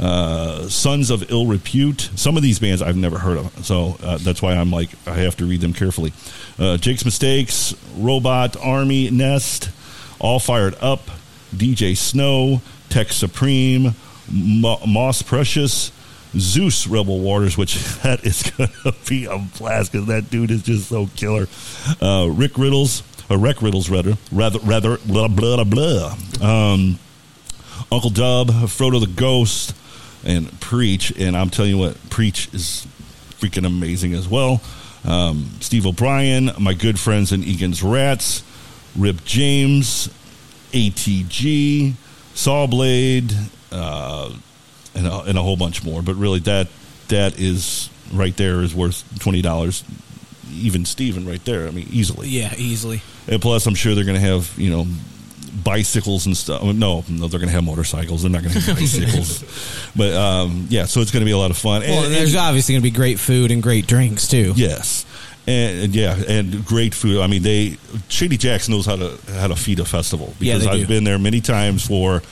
uh, Sons of Ill Repute. Some of these bands I've never heard of, so uh, that's why I'm like I have to read them carefully. Uh, Jake's Mistakes, Robot Army Nest, All Fired Up, DJ Snow, Tech Supreme, Mo- Moss Precious, Zeus Rebel Waters, which that is gonna be a blast because that dude is just so killer. Uh, Rick Riddles, or Rick Riddles rather, rather, rather, blah blah blah. blah. Um, Uncle Dub, Frodo the Ghost, and Preach. And I'm telling you what, Preach is freaking amazing as well. Um, Steve O'Brien, my good friends in Egan's Rats, Rip James, ATG, Sawblade, uh, and, a, and a whole bunch more. But really, that that is right there is worth twenty dollars. Even Steven right there. I mean, easily. Yeah, easily. And plus, I'm sure they're going to have you know bicycles and stuff. No, no, they're going to have motorcycles. They're not going to have bicycles. but um, yeah, so it's going to be a lot of fun. Well, and there's obviously going to be great food and great drinks too. Yes. And, and yeah, and great food. I mean, they Shady Jacks knows how to how to feed a festival because they I've do. been there many times for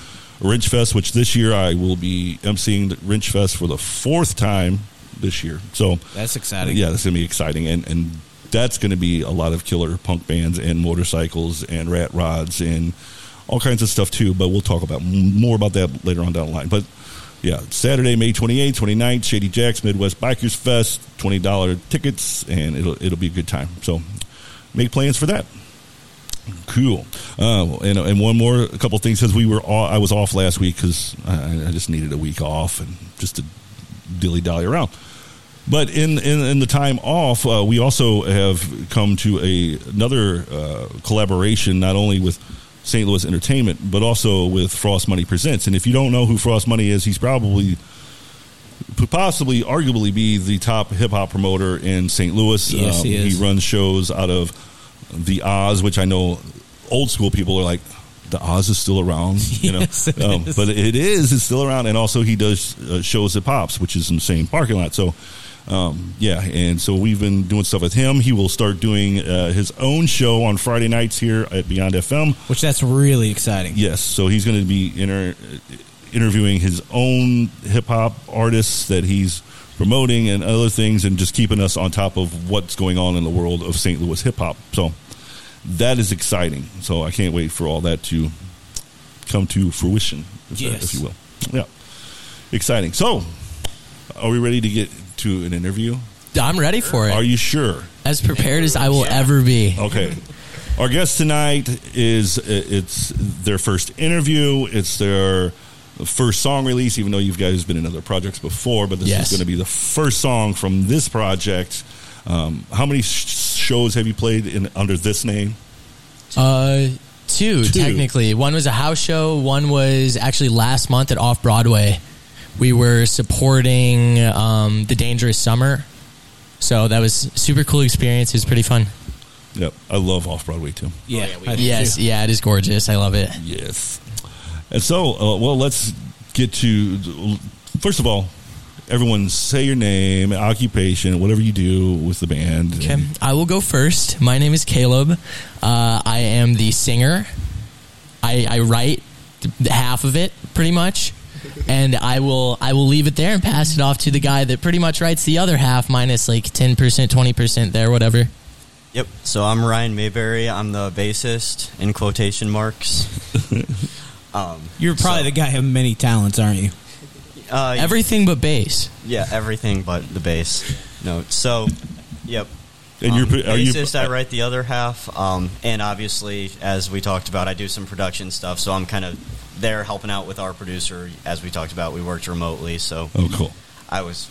Wrench Fest, which this year I will be emceeing the Wrench Fest for the fourth time this year. So That's exciting. Yeah, that's going to be exciting, and and that's going to be a lot of killer punk bands and motorcycles and rat rods and all kinds of stuff too. But we'll talk about more about that later on down the line. But yeah, Saturday, May 28th, 29th, Shady Jacks Midwest Bikers Fest, twenty dollar tickets, and it'll it'll be a good time. So make plans for that. Cool. Uh, and, and one more, a couple things because we were all, I was off last week because I, I just needed a week off and just to dilly dally around. But in, in, in the time off, uh, we also have come to a another uh, collaboration, not only with St. Louis Entertainment, but also with Frost Money Presents. And if you don't know who Frost Money is, he's probably possibly, arguably, be the top hip hop promoter in St. Louis. Yes, he is. he runs shows out of the Oz, which I know old school people are like, the Oz is still around, you know. Yes, it um, but it is, it's still around, and also he does uh, shows at Pops, which is in the same parking lot. So, um, yeah, and so we've been doing stuff with him. He will start doing uh, his own show on Friday nights here at Beyond FM. Which that's really exciting. Yes, so he's going to be inter- interviewing his own hip hop artists that he's promoting and other things, and just keeping us on top of what's going on in the world of St. Louis hip hop. So that is exciting. So I can't wait for all that to come to fruition, if, that- if you will. Yeah, exciting. So, are we ready to get to an interview? I'm ready for it. Are you sure? As prepared as I will ever be. Okay. Our guest tonight is uh, it's their first interview. It's their first song release, even though you guys have been in other projects before. But this Yes. is going to be the first song from this project. Um, how many sh- shows have you played in under this name? Uh, two, Two. technically. One was a house show. One was actually last month at Off Broadway. We were supporting um, the Dangerous Summer, so that was super cool experience. It was pretty fun. Yep, I love off Broadway too. Yeah. I do Yes, too. yeah, it is gorgeous. I love it. Yes. And so, uh, well, let's get to first of all, everyone say your name, occupation, whatever you do with the band. Okay, I will go first. My name is Caleb. Uh, I am the singer. I, I write half of it, pretty much, and I will I will leave it there and pass it off to the guy that pretty much writes the other half, minus like ten percent, twenty percent there, whatever. Yep. So I'm Ryan Mayberry. I'm the bassist in quotation marks. um, You're probably the guy of many talents, aren't you? uh, Everything but bass. Yeah, everything but the bass note. So, yep. And um, you're- are you- bassist. I write the other half, um, and obviously, as we talked about, I do some production stuff. So I'm kind of there helping out with our producer. As we talked about, we worked remotely, so Oh, cool. I was,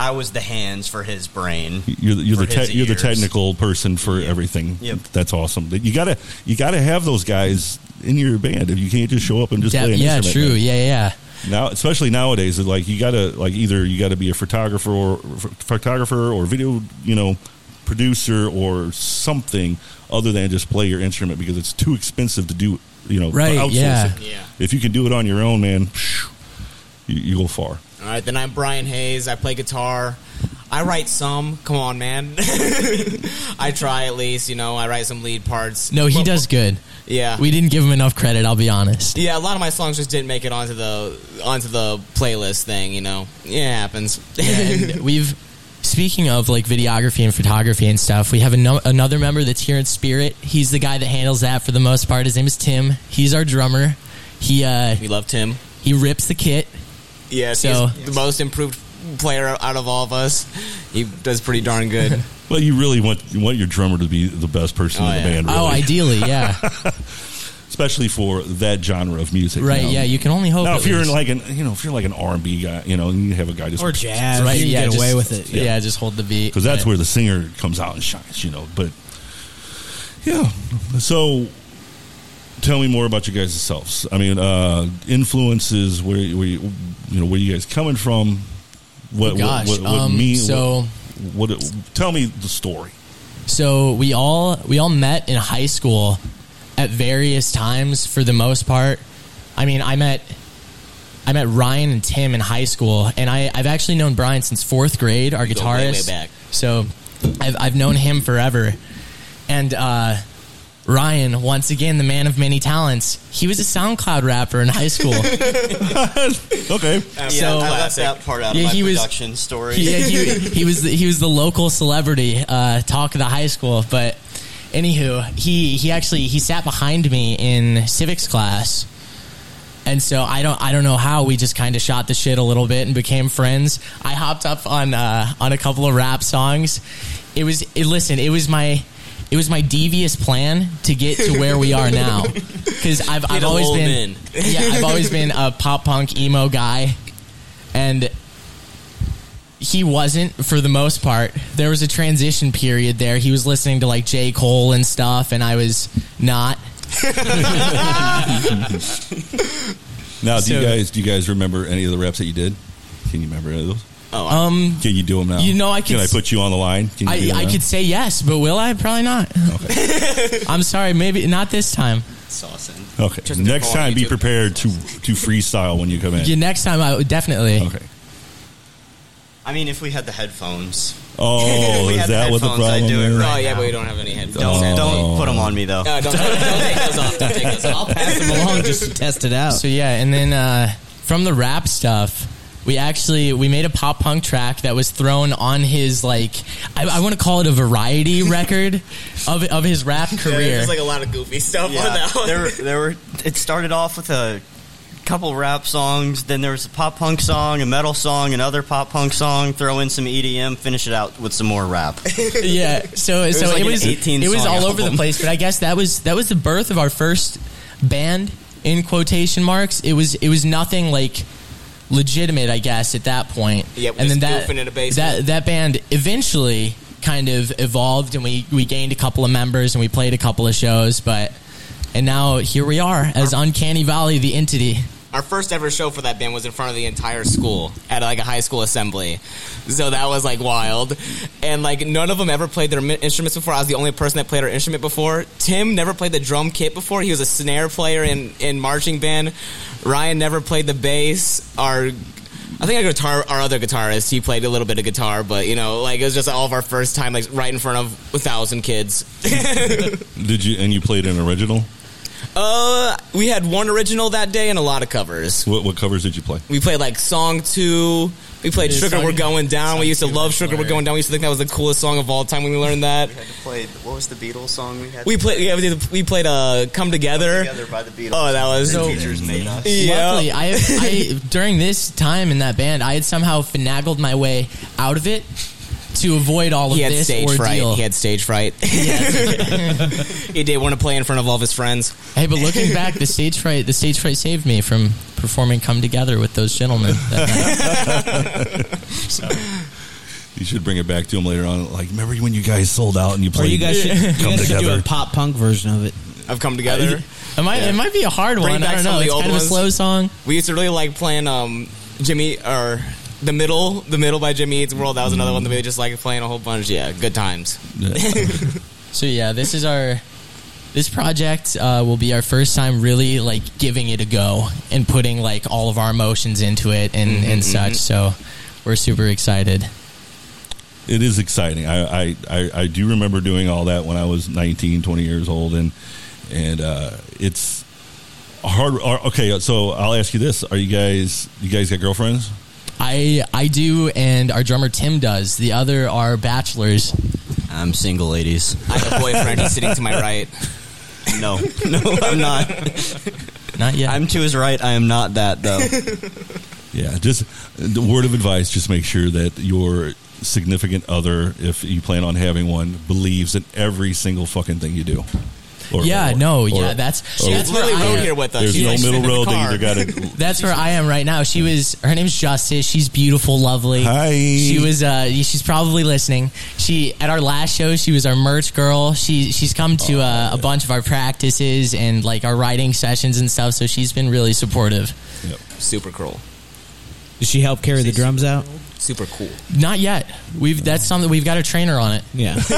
I was the hands for his brain. You're the, you're the, te- you're the technical person for everything. Yep. That's awesome. You gotta you gotta have those guys in your band. If you can't just show up and just Yeah, play an yeah, instrument. true. Yeah, yeah. Now, especially nowadays, like you gotta like either you gotta be a photographer or ph- photographer or video, you know, producer or something other than just play your instrument because it's too expensive to do. You know, Right, yeah. Yeah. If you can do it on your own, man, you, you go far. All right, then I'm Brian Hayes. I play guitar. I write some. Come on, man. I try at least. You know, I write some lead parts. No, he does good. Yeah. We didn't give him enough credit. I'll be honest. Yeah, a lot of my songs just didn't make it onto the onto the playlist thing. You know, yeah, it happens. and we've speaking of like videography and photography and stuff we have ano- another member that's here in spirit he's the guy that handles that for the most part his name is tim he's our drummer he uh we love tim he rips the kit yeah, So- he's the most improved player out of all of us. He does pretty darn good. Well, you really want you want your drummer to be the best person Oh, in the yeah. band. Really. oh ideally yeah especially for that genre of music. right you know? yeah you can only hope Now, if you're in least. like an you know if you're like an R and B guy, you know, and you have a guy just Or jazz. right you can yeah get just, away with it. yeah. just hold the beat because that's But- where the singer comes out and shines, you know. But yeah, so tell me more about you guys yourselves. I mean, uh, influences where where you, you know where you guys coming from. What Gosh, what, what, what um, mean? so- what, what? Tell me the story. So we all we all met in high school at various times for the most part. I mean, I met I met Ryan and Tim in high school, and I, I've actually known Brian since fourth grade, our We go way, way guitarist. back. So I've I've known him forever, and uh, Ryan, once again, the man of many talents. He was a SoundCloud rapper in high school. okay. So- I left that part out Yeah, of my he was- story. He, he, he was the, he was the local celebrity uh, talk of the high school. But anywho, he he actually he sat behind me in civics class, and so I don't I don't know how we just kind of shot the shit a little bit and became friends. I hopped up on uh, on a couple of rap songs. It was it, listen, it was my. It was my devious plan to get to where we are now, because I've, I've always been in. yeah I've always been a pop punk emo guy, and he wasn't for the most part. There was a transition period there. He was listening to like J. Cole and stuff, and I was not. Now, do you guys do you guys remember any of the reps that you did? Can you remember any of those? Oh, Um, Can you do them now? You know, I can. could I s- put you on the line? Can you I, I could say yes, but will I? Probably not. I'm sorry, maybe not this time. Okay. Just Next time, be prepared to to freestyle when you come in. Yeah, next time I would definitely. Okay. I mean, if we had the headphones. Oh, is had that what the headphones, I'd problem do it is? right oh yeah, now. but we don't have any headphones. Don't, don't put them on me though. No, don't, don't, take those off. Don't take those off. I'll pass them along just to test it out. So yeah, and then uh, from the rap stuff, we actually we made a pop punk track that was thrown on his like I, I want to call it a variety record of of his rap career. There's like a lot of goofy stuff on that one. there, there were. It started off with a couple rap songs. Then there was a pop punk song, a metal song, another pop punk song. Throw in some EDM. Finish it out with some more rap. yeah. So It was like it an was 18 it was song all over the place. But I guess that was that was the birth of our first band in quotation marks. It was it was nothing like legitimate, I guess, at that point. Yeah, and then that goofing in a basement. that that band eventually kind of evolved, and we we gained a couple of members, and we played a couple of shows, but. And now here we are as Uncanny Valley, the entity. Our first ever show for that band was in front of the entire school at like a high school assembly. So that was like wild. And like none of them ever played their instruments before. I was the only person that played our instrument before. Tim never played the drum kit before. He was a snare player in, in marching band. Ryan never played the bass. Our I think our guitar, our other guitarist, he played a little bit of guitar, but you know, like it was just all of our first time, like right in front of a thousand kids. Did you and you played an original? Uh, we had one original that day and a lot of covers. What, what covers did you play? We played like song two. We played Yeah, Sugar song- We're Going Down. We used to love Sugar We're Going Down. We used to think that was the coolest song of all time when we learned that. We had to play. What was the Beatles song we had? We played. Yeah, we, did, we played. Uh, Come Together. Together by the Beatles. Oh, that was The teachers made us. Yeah. Luckily, I, I during this time in that band, I had somehow finagled my way out of it to avoid all of He had this stage ordeal. fright. He had stage fright. he did want to play in front of all of his friends. Hey, but looking back, the stage fright, the stage fright saved me from performing "Come Together" with those gentlemen. That. You should bring it back to him later on. Like, remember when you guys sold out and you Or played? you guys should, you come guys should do together. a pop punk version of it. I've come together. It might, it might be a hard Bring one. back I don't some know. of the It's old kind of a ones. slow song. We used to really like playing um, Jimmy or the middle, the middle by Jimmy Eats World. That was another one that we just like playing a whole bunch. Yeah, good times. So yeah, this is our this project uh, will be our first time really like giving it a go and putting like all of our emotions into it and, Mhm, and such. mhm. So we're super excited. It is exciting. I, I, I, I do remember doing all that when I was 19, 20 years old, and and uh, it's hard. are- Okay, so I'll ask you this: Are you guys you guys got girlfriends? I I do, and our drummer Tim does. The other are bachelors. I'm single, ladies. I have a boyfriend. He's sitting to my right. No, no, I'm not. Not yet. I'm to his right. I am not that though. Yeah, just the word of advice: just make sure that your significant other, if you plan on having one, believes in every single fucking thing you do. Or- yeah, or- no, or- yeah, that's or- that's where literally I rode am. here with us. There's She no likes middle sit in the road. They car. either got to. That's where I am right now. She was her name's Justice. She's beautiful, lovely. Hi. She was uh she's probably listening. She at our last show, she was our merch girl. She she's come to uh, a bunch of our practices and like our writing sessions and stuff, so she's been really supportive. Super cool. Does she help carry the drums out? Super cool. Not yet. We've that's something we've got a trainer on it. Yeah.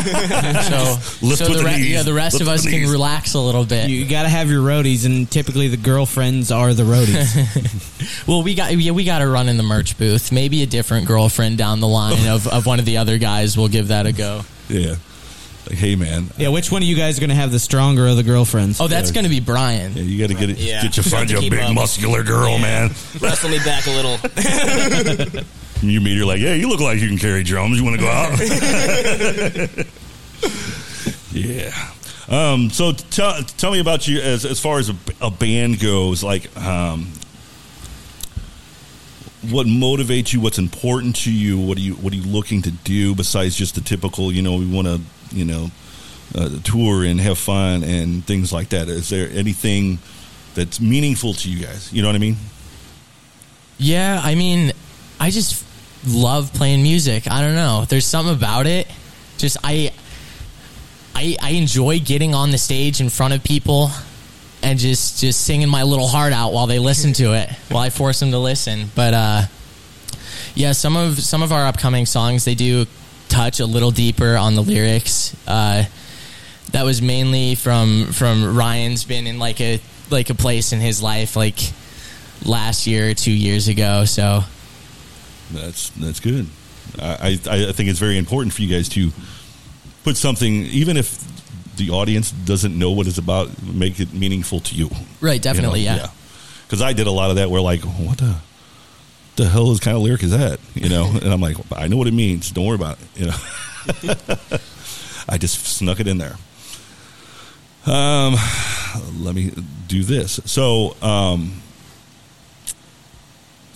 So Lift so with the the re- knees. yeah, the rest Lift of with us the can knees. relax a little bit. You got to have your roadies, and typically the girlfriends are the roadies. Well, we got yeah, we got to run in the merch booth. Maybe a different girlfriend down the line of, of one of the other guys will give that a go. Yeah. Like, hey man, Yeah, which one of you guys are going to have the stronger of the girlfriends? Oh, that's going to be Brian. Yeah, you got to get it. Yeah. Get you Have find to you a keep big up. muscular girl, man. Wrestle me back a little. You meet her like, yeah, you look like you can carry drums. You want to go out? yeah. Um, so tell tell me about you as as far as a, a band goes. Like, um, what motivates you? What's important to you? What are you What are you looking to do besides just the typical? You know, we want to you know uh, tour and have fun and things like that. Is there anything that's meaningful to you guys? You know what I mean? Yeah, I mean, I just love playing music. I don't know. There's something about it. Just I I I enjoy getting on the stage in front of people and just just singing my little heart out while they listen to it, while I force them to listen. But uh yeah, some of some of our upcoming songs they do touch a little deeper on the lyrics. Uh that was mainly from from Ryan's been in like a like a place in his life like last year or two years ago. So That's that's good. I, I I think it's very important for you guys to put something, even if the audience doesn't know what it's about, make it meaningful to you. Right, definitely, yeah. Because I did a lot of that. Where like, what the the hell is kind of lyric is that? You know, and I'm like, I know what it means. Don't worry about it. You know, I just snuck it in there. Um, let me do this. So, um,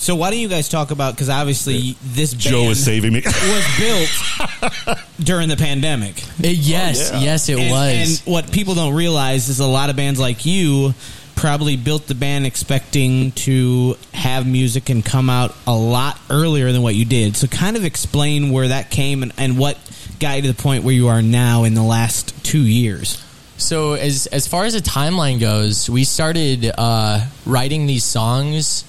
So why don't you guys talk about because obviously this Joe band is saving me. was built during the pandemic. It- yes, Oh, yes, it and, was. And what people don't realize is a lot of bands like you probably built the band expecting to have music and come out a lot earlier than what you did. So kind of explain where that came and, and what got you to the point where you are now in the last two years. So as as far as the timeline goes, we started uh, writing these songs.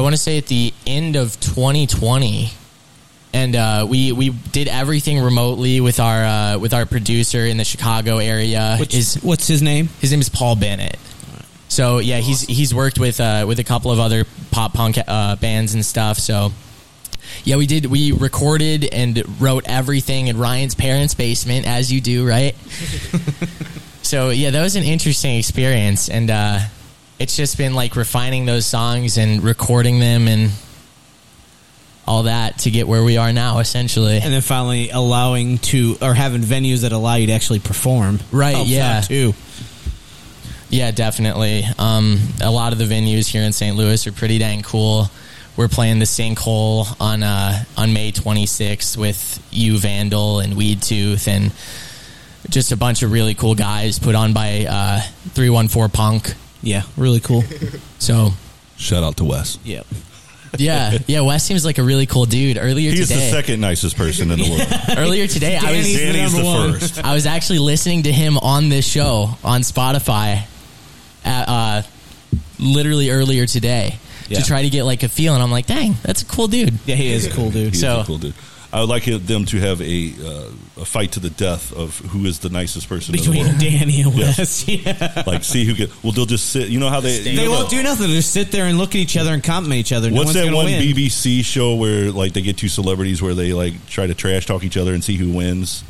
I want to say at the end of 2020, and uh, we we did everything remotely with our uh, with our producer in the Chicago area. Which- is what's his name? His name is Paul Bennett. So yeah, he's he's worked with uh, with a couple of other pop punk uh, bands and stuff. So yeah, we did. We recorded and wrote everything in Ryan's parents' basement, as you do, right? so yeah, that was an interesting experience, and uh, it's just been like refining those songs and recording them and all that to get where we are now, essentially. And then finally allowing to or having venues that allow you to actually perform. Right, helps yeah. too. Yeah, definitely. Um, a lot of the venues here in St. Louis are pretty dang cool. We're playing the Sinkhole on uh, on May 26th with U Vandal and Weed Tooth and just a bunch of really cool guys put on by uh, 314 Punk. Yeah, really cool. So, shout out to Wes. Yep. Yeah, yeah. Wes seems like a really cool dude. Earlier He's today, the second nicest person in the world. Earlier today, I was Danny's the Danny's the one. first. I was actually listening to him on this show on Spotify, at, uh, literally earlier today Yeah. to try to get like a feel, and I'm like, dang, that's a cool dude. Yeah, he is a cool dude. He's So a cool dude. I would like them to have a uh, a fight to the death of who is the nicest person in the Between world. Danny and Yes. Yeah. Like, see who get. Well, they'll just sit. You know how they. They won't the- do nothing. They'll just sit there and look at each other and compliment each other. No What's one's that one win. BBC show where like they get two celebrities where they like try to trash talk each other and see who wins?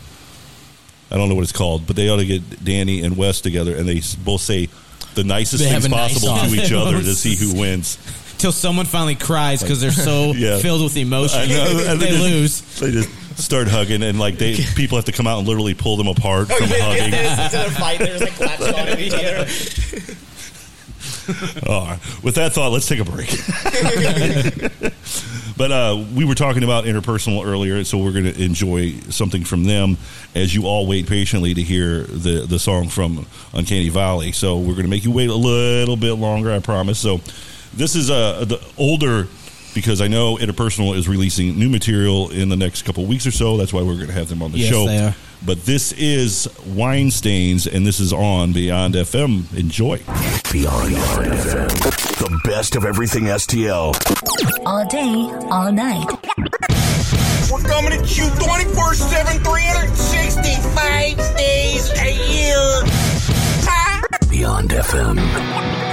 I don't know what it's called, but they ought to get Danny and Wes together and they both say the nicest They things nice possible off. to each other to see who wins. Till someone finally cries because they're so Yeah. filled with emotion. I know. And they just- lose. They just start hugging and like they people have to come out and literally pull them apart from hugging. Instead of fighting, there's like claps on each other. All right. With that thought, let's take a break. but uh, we were talking about interpersonal earlier, so we're going to enjoy something from them as you all wait patiently to hear the, the song from Uncanny Valley. So we're going to make you wait a little bit longer, I promise. So this is uh, the older because I know Interpersonal is releasing new material in the next couple weeks or so. That's why we're going to have them on the Yes, show. they are. But this is Wine Stains, and this is on Beyond FM. Enjoy. Beyond FM. The best of everything STL. All day, all night. We're coming at you 24 7, 365 days a year. Beyond FM.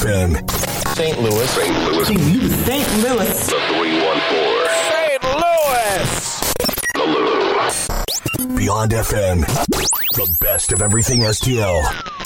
Beyond FM. St. Louis. St. Louis. St. Louis. The 314. St. Louis. The Lou. Beyond FM. The best of everything STL.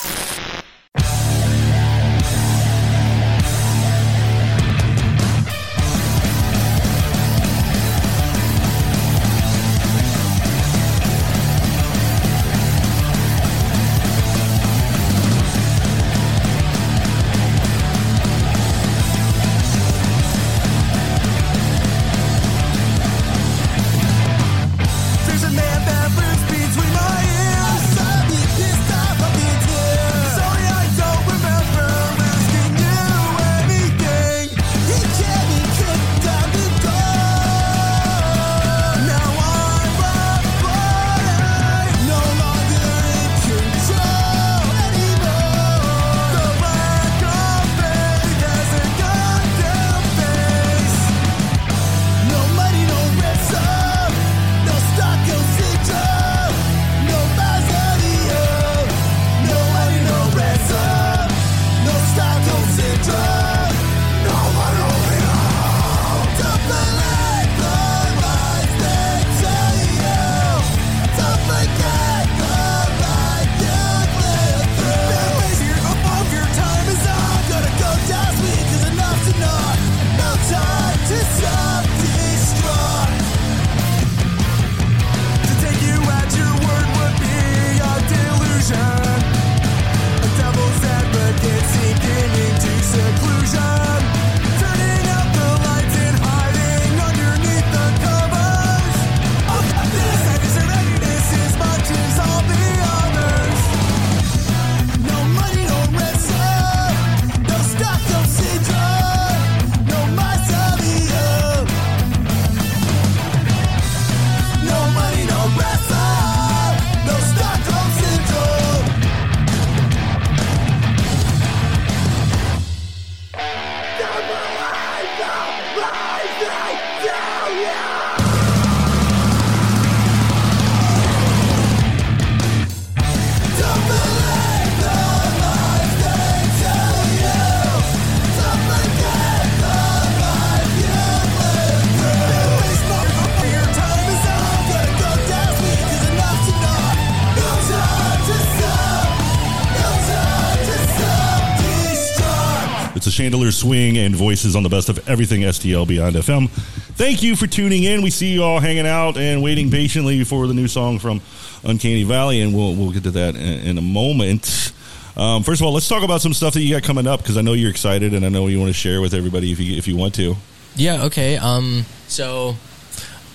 Chandelier swing and voices on the best of everything STL Beyond FM. Thank you for tuning in. We see you all hanging out and waiting patiently for the new song from Uncanny Valley, and we'll we'll get to that in, in a moment. Um, first of all, let's talk about some stuff that you got coming up because I know you're excited and I know you want to share with everybody if you if you want to. Yeah, okay. Um, so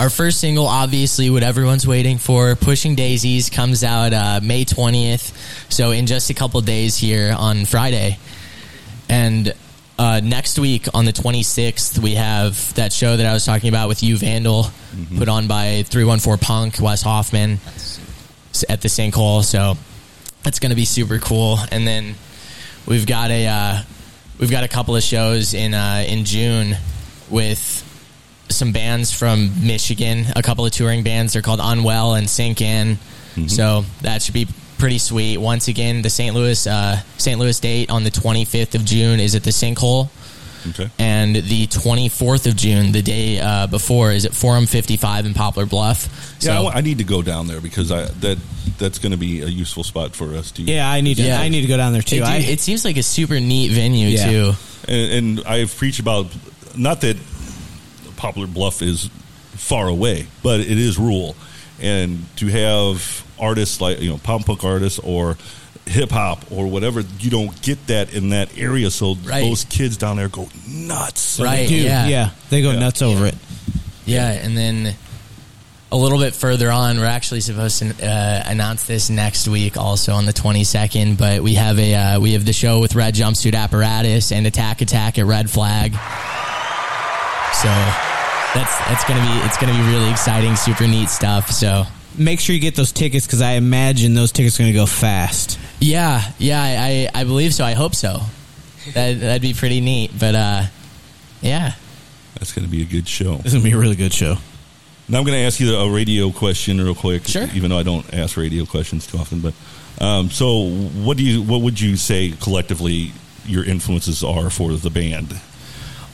our first single, obviously, what everyone's waiting for, "Pushing Daisies," comes out uh, May twentieth. So in just a couple days here on Friday, and uh, next week on the twenty sixth, we have that show that I was talking about with you, Vandal, put on by three one four Punk, Wes Hoffman, at the Sinkhole. So that's going to be super cool. And then we've got a uh, we've got a couple of shows in uh, in June with some bands from Michigan, a couple of touring bands. They're called Unwell and Sink In. So that should be pretty sweet. Once again, the St. Louis uh, St. Louis date on the 25th of June is at the Sinkhole. Okay. And the 24th of June, the day uh, before, is at Forum 55 in Poplar Bluff. Yeah, I So- wa- I, need to go down there because I that that's going to be a useful spot for us to. Yeah, I need to. Yeah. I need to go down there too. It, I, it seems like a super neat venue Yeah. too. and, and I've preached about not that Poplar Bluff is far away, but it is rural, and to have artists like you know pop punk artists or hip hop or whatever, you don't get that in that area. So Right. those kids down there go nuts, Right, Dude, yeah. yeah, they go Yeah. nuts over it. Yeah, and then a little bit further on, we're actually supposed to uh, announce this next week, also on the twenty second. But we have a uh, we have the show with Red Jumpsuit Apparatus and Attack Attack at Red Flag. So that's that's gonna be it's gonna be really exciting, super neat stuff. So Make sure you get those tickets because I imagine those tickets are going to go fast. yeah, yeah, I, I I believe so. I hope so. That that'd be pretty neat. But uh, yeah, That's going to be a good show. This is going to be a really good show. Now I'm going to ask you a radio question real quick. Sure. Even though I don't ask radio questions too often, but um, so what do you what would you say collectively your influences are for the band,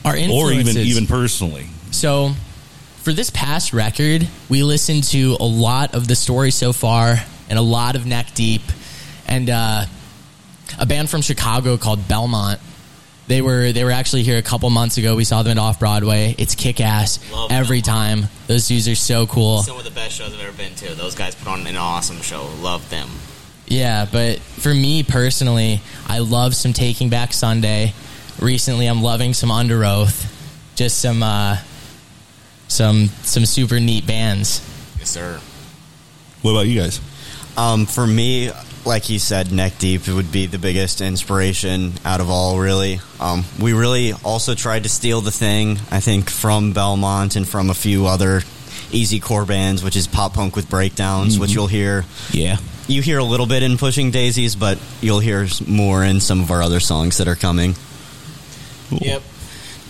Our influences. or even even personally. So, for this past record, we listened to a lot of the story so far and a lot of Neck Deep and uh, a band from Chicago called Belmont. They were they were actually here a couple months ago. We saw them at Off Broadway. It's kick ass every time. Those dudes are so cool. Some of the best shows I've ever been to. Those guys put on an awesome show. Love them. Yeah, but for me personally, I love some Taking Back Sunday. Recently, I'm loving some Underoath. Just some uh, some some super neat bands. Yes, sir. What about you guys? Um, for me, like he said, Neck Deep would be the biggest inspiration out of all, really. Um, we really also tried to steal the thing, I think, from Belmont and from a few other easy core bands, which is pop punk with breakdowns, which Mhm. you'll hear. Yeah. You hear a little bit in Pushing Daisies, but you'll hear more in some of our other songs that are coming. Yep.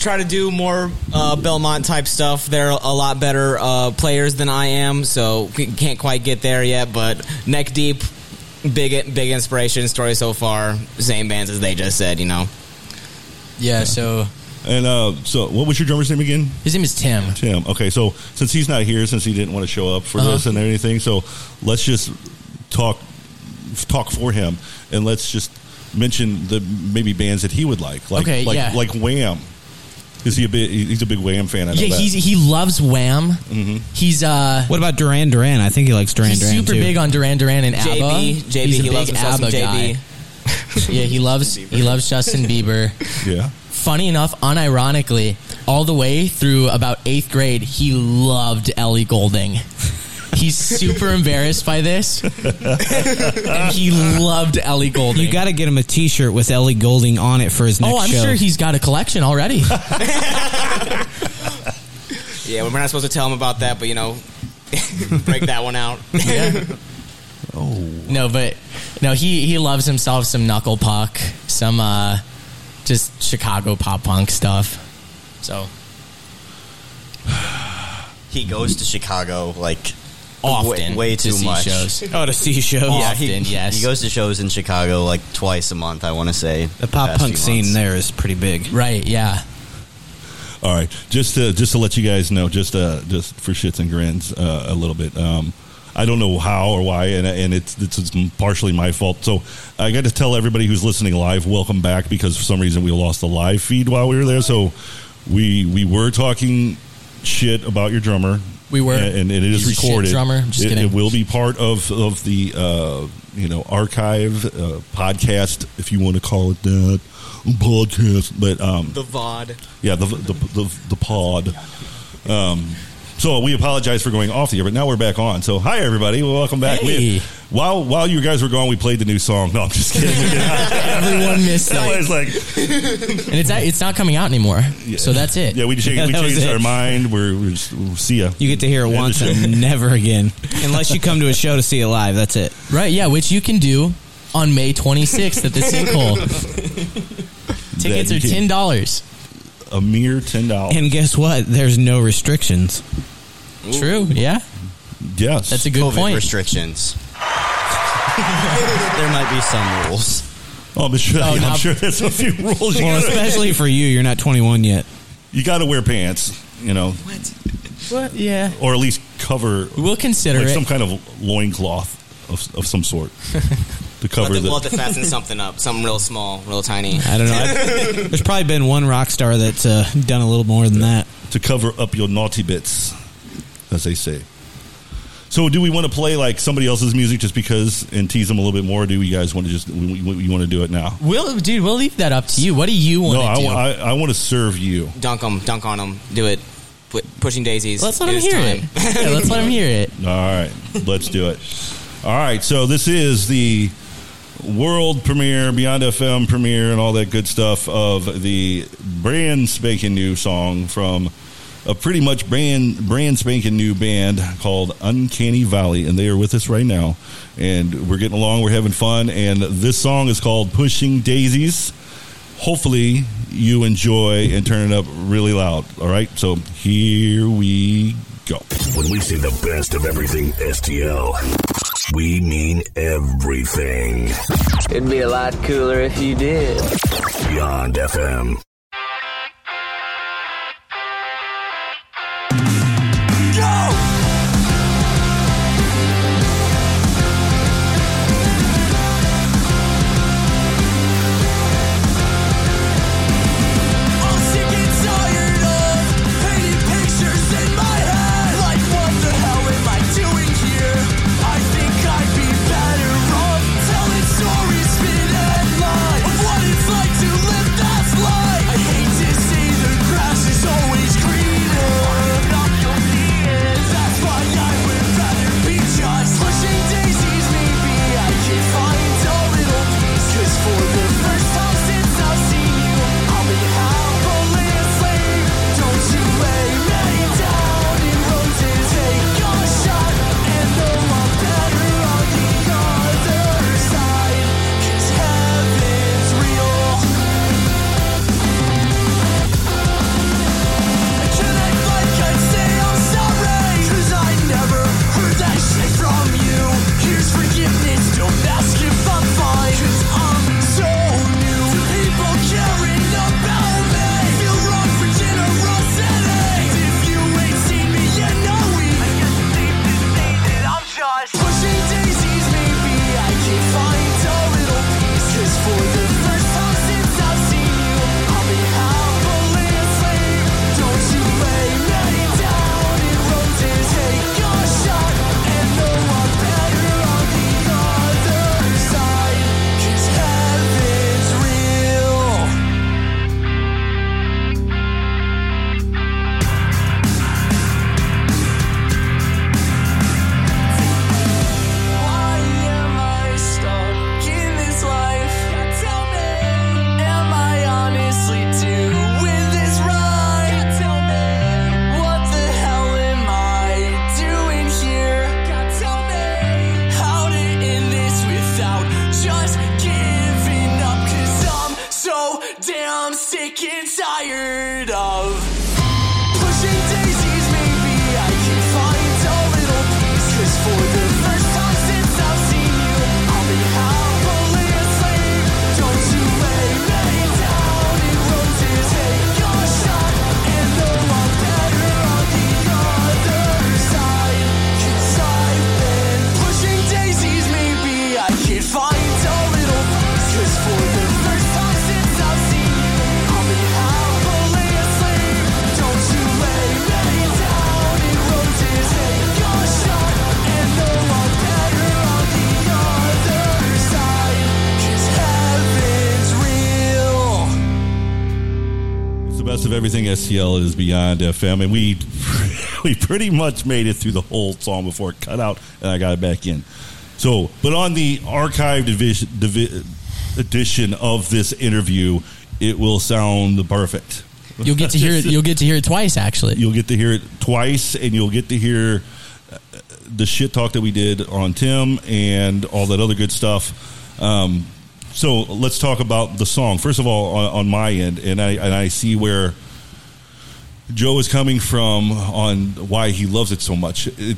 Try to do more uh, Belmont type stuff. They're a lot better uh, players than I am, so can't quite get there yet. But neck deep, big big inspiration story so far. Same bands as they just said, you know. Yeah. So And uh, so, what was your drummer's name again? His name is Tim. Tim. Okay, so since he's not here, since he didn't want to show up for Uh-huh. this and anything, so let's just talk talk for him, and let's just mention the maybe bands that he would like, like Okay, like, yeah. like Wham. Is he a bit? He's a big Wham fan. I know yeah, that. he's, he loves Wham. Mm-hmm. He's uh, What about Duran Duran? I think he likes Duran Duran. he's Duran super too. big on Duran Duran and ABBA. JB, JB, he's a he big loves himself some ABBA guy. yeah, he loves he loves Justin Bieber. Yeah. Funny enough, unironically, all the way through about eighth grade, he loved Ellie Goulding. He's super embarrassed by this, and he loved Ellie Goulding. You got to get him a T-shirt with Ellie Goulding on it for his next oh, I'm show. sure he's got a collection already. Yeah, we're not supposed to tell him about that, but you know, break that one out. Oh. No, but no, he he loves himself some knuckle puck, some uh just Chicago pop punk stuff. So He goes to Chicago like Often way, way to too see much. shows. Oh, to see shows. Yeah, he, yes. he goes to shows in Chicago like twice a month. I want to say the pop past punk scene months. there is pretty big. Right, yeah. All right, just to just to let you guys know, just uh, just for shits and grins, uh, a little bit. Um, I don't know how or why, and and it's it's partially my fault. So I got to tell everybody who's listening live, welcome back, because for some reason we lost the live feed while we were there. So we we were talking shit about your drummer. We were. and, and it is He's a shit recorded. drummer. Just it, kidding. it will be part of of the uh, you know archive uh, podcast, if you want to call it that podcast. But um, the VOD. yeah, the the the, the pod. Um, so we apologize for going off the air, but now we're back on. So hi everybody, welcome back. We- while while you guys were gone, we played the new song. No, I'm just kidding. Everyone missed That it. was like, And it's it's not coming out anymore. So that's it. yeah, we, changed, Yeah, we that was changed it. our mind. We're, we're just, we'll see ya. You get to hear it once and never again, unless you come to a show to see it live. That's it. Right, yeah, which you can do on May 26th at the Sinkhole. Tickets are ten dollars. a mere ten dollars. And guess what? There's no restrictions. True, yeah. Yes, That's a good COVID point. restrictions. there might be some rules. Oh, I'm sure. Oh, I'm now- sure there's a few rules. You Well, gotta, especially for you, you're not 21 yet. you got to wear pants, you know, What? What yeah. or at least cover We'll consider like it. some kind of loincloth of of some sort to cover We'll have to, the. we'll have to fasten something up, something real small, real tiny. I don't know. I've- there's probably been one rock star that's uh, done a little more than that. to cover up your naughty bits, as they say. So, do we want to play like somebody else's music just because and tease them a little bit more? Or do you guys want to just we, we, you want to do it now? We'll, dude, we'll leave that up to you. What do you want No, to I, do? I, I want to serve you. Dunk them, dunk on them, do it. Put, pushing daisies. let's let him hear time. it. Yeah, let's let him hear it. All right, let's do it. All right, so this is the world premiere, Beyond FM premiere, and all that good stuff of the brand spanking new song from a pretty much brand brand spanking new band called Uncanny Valley, and they are with us right now, and we're getting along, we're having fun, and this song is called Pushing Daisies. Hopefully, you enjoy and turn it up really loud. All right, so here we go. When we say the best of everything STL, we mean everything. everything. It'd be a lot cooler if you did. Beyond FM. Everything STL is beyond FM, and we we pretty much made it through the whole song before it cut out, and I got it back in. So, but on the archived division, divi- edition of this interview, it will sound perfect. You'll get to hear it. You'll get to hear it twice. Actually, You'll get to hear it twice, and you'll get to hear uh, the shit talk that we did on Tim and all that other good stuff. Um, so let's talk about the song. First of all, on, on my end, and I and I see where Joe is coming from on why he loves it so much. It,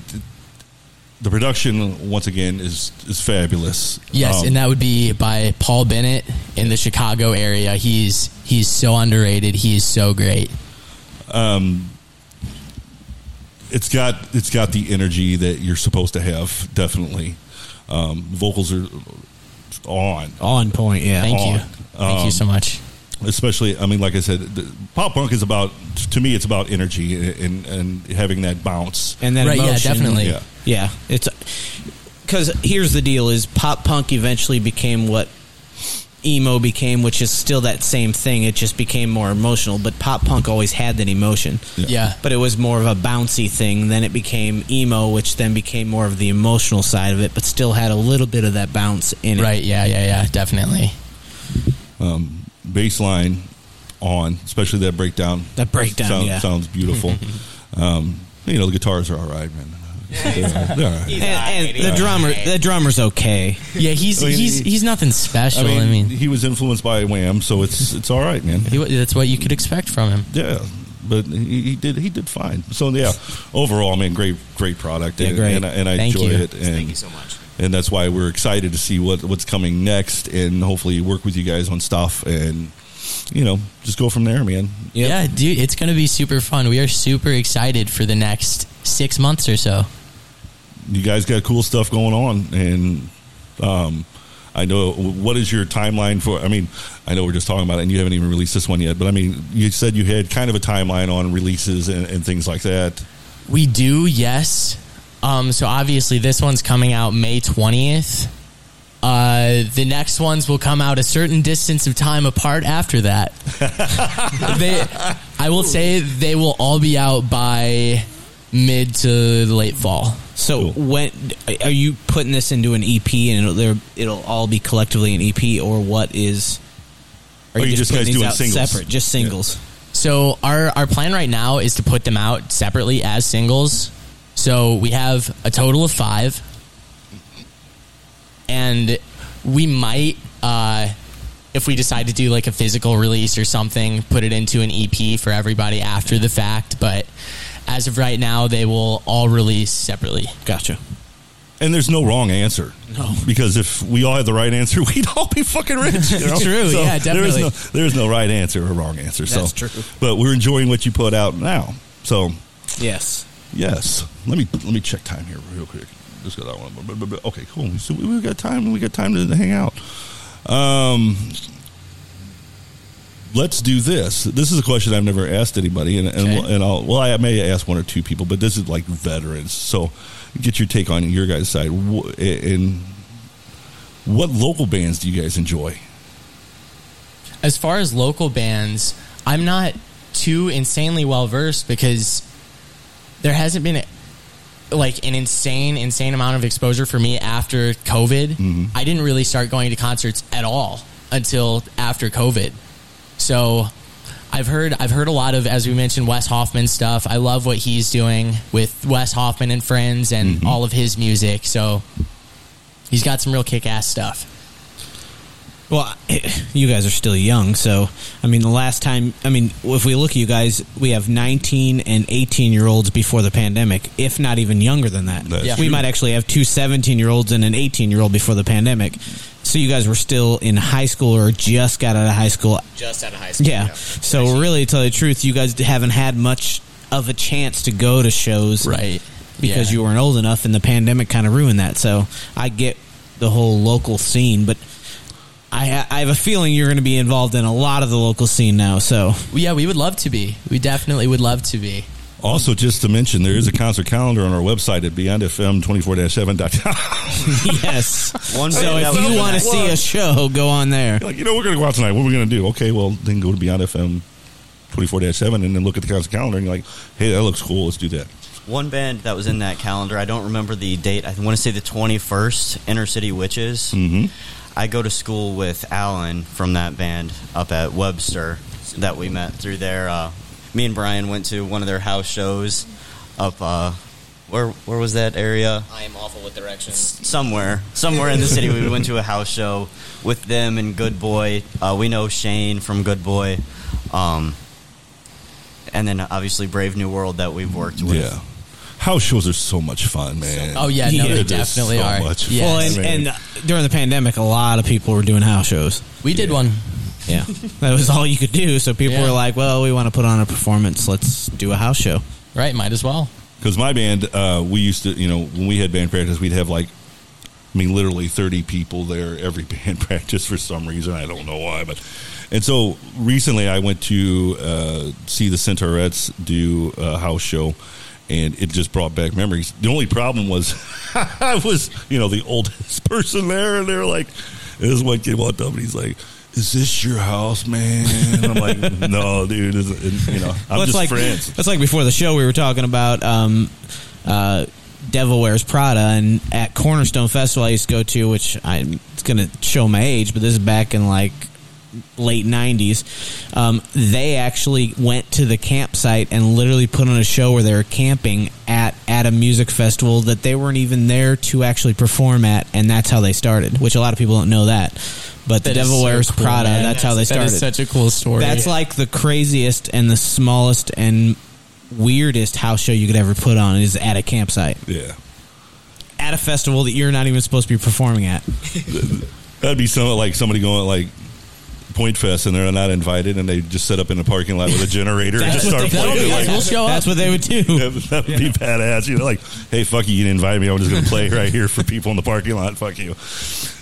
the production, once again, is is fabulous. Yes, Um, and that would be by Paul Bennett in the Chicago area. He's he's so underrated. He is so great. um, it's got it's got the energy that you're supposed to have. Definitely, um, vocals are on on point. Yeah, Thank you. Thank you so much. Especially, I mean, like I said, the, pop punk is about to me. It's about energy and and having that bounce and that Right, yeah, emotion. definitely. Yeah. Yeah, it's because here's the deal: is pop punk eventually became what emo became, which is still that same thing. It just became more emotional. But pop punk always had that emotion. Yeah. but it was more of a bouncy thing. Then it became emo, which then became more of the emotional side of it, but still had a little bit of that bounce in it. Right? Yeah, yeah, yeah. Definitely. um, bass line on, especially that breakdown. That breakdown, Sound- yeah. sounds beautiful. um, you know, the guitars are all right, man. They're, they're all right. And, and the drummer, the drummer's okay. Yeah, he's I mean, he's he's nothing special. I I mean, mean, he was influenced by Wham, so it's it's all right, man. he, that's what you could expect from him. Yeah, but he, he did he did fine. So yeah, overall, I mean, great great product. Yeah, and, great. and, I- and I enjoy you. it. And Thank you so much. And that's why we're excited to see what what's coming next, and hopefully work with you guys on stuff, and you know, just go from there, man. Yeah, dude, it's going to be super fun. We are super excited for the next six months or so. You guys got cool stuff going on, and um, I know what is your timeline for. I mean, I know we're just talking about it, and you haven't even released this one yet, but I mean, you said you had kind of a timeline on releases and, and things like that. We do, yes. Um, so obviously, this one's coming out May 20th. Uh, the next ones will come out a certain distance of time apart after that. they, I will say they will all be out by mid to late fall. So when are you putting this into an EP and it'll it'll all be collectively an EP or what is? Are you just putting guys these doing out singles? Separate, just singles. So our our plan right now is to put them out separately as singles. So we have a total of five, and we might, uh, if we decide to do like a physical release or something, put it into an EP for everybody after the fact. But as of right now, they will all release separately. Gotcha. And there's no wrong answer. No. Because if we all had the right answer, we'd all be fucking rich. You know? True, yeah, There is, definitely. no, there is no right answer or wrong answer. That's so, true. But we're enjoying what you put out now. So, Yes. Yes. Let me let me check time here real quick. Just got that one. Okay, cool. So we we got time. We got time to hang out. Um, let's do this. This is a question I've never asked anybody, and and, Okay. and I'll well, I may ask one or two people, but this is like veterans. So, get your take on your guys' side. And what local bands do you guys enjoy? As far as local bands, I'm not too insanely well versed because there hasn't been like an insane, insane amount of exposure for me after COVID. Mm-hmm. I didn't really start going to concerts at all until after COVID. So I've heard I've heard a lot of as we mentioned Wes Hoffman stuff. I love what he's doing with Wes Hoffman and friends and mm-hmm. all of his music. So he's got some real kick ass stuff. Well, you guys are still young, so I mean, the last time, I mean, if we look at you guys, we have 19 and 18 year olds before the pandemic, if not even younger than that. That's Yeah. We true. might actually have two 17 year olds and an 18 year old before the pandemic. So you guys were still in high school or just got out of high school. Just out of high school. Yeah. So really, to tell you the truth, you guys haven't had much of a chance to go to shows, Right. Because Yeah. you weren't old enough, and the pandemic kind of ruined that. So I get the whole local scene, but I, ha- I have a feeling you're going to be involved in a lot of the local scene now. So Yeah, we would love to be. We definitely would love to be. Also, just to mention, there is a concert calendar on our website at beyondfm24-7.com. yes. One So if you want to see a show, go on there. like, you know, we're going to go out tonight. What are we going to do? Okay, well, then go to beyondfm24-7 and then look at the concert calendar and you're like, hey, that looks cool. Let's do that. One band that was in that calendar, I don't remember the date. I want to say the 21st, Inner City Witches. Mm-hmm. I go to school with Alan from that band up at Webster that we met through there. Uh, me and Brian went to one of their house shows up, uh, where, where was that area? I am awful with directions. somewhere, somewhere in the city. We went to a house show with them and Good Boy. Uh, we know Shane from Good Boy, um, and then obviously Brave New World that we've worked with. Yeah. House shows are so much fun, man. Oh yeah, no, Yeah. they They're definitely so are. much Yeah. Well, fun, and, and during the pandemic, a lot of people were doing house shows. we did one. Yeah, that was all you could do. So people Yeah. were like, "Well, we want to put on a performance. Let's do a house show." Right, might as well. Because my band, uh, we used to, you know, when we had band practice, we'd have like, I mean, literally 30 people there every band practice for some reason. I don't know why. But, and so recently I went to uh, see the Centaurettes do a house show, and it just brought back memories. The only problem was I was, you know, the oldest person there, and they're like, this one kid walked up and he's like, is this your house, man? And I'm like, no, dude. You know, I'm Well, just like friends. That's like before the show we were talking about um, uh, Devil Wears Prada, and at Cornerstone Festival I used to go to, which I it's going to show my age, but this is back in like late 90s um, they actually went to the campsite and literally put on a show where they were camping at at a music festival that they weren't even there to actually perform at and that's how they started which a lot of people don't know that but the devil so wears cool, prada man. that's how they started is such a cool story. that's like the craziest and the smallest and weirdest house show you could ever put on is at a campsite. Yeah. at a festival that you're not even supposed to be performing at. That'd be some like somebody going like Point Fest and they're not invited and they just set up in a parking lot with a generator and just what start they- playing. That's- like, we'll show up. That's what they would do. that would be badass. You know, like, hey, fuck you, you didn't invite me. I'm just going to play right here for people in the parking lot. Fuck you.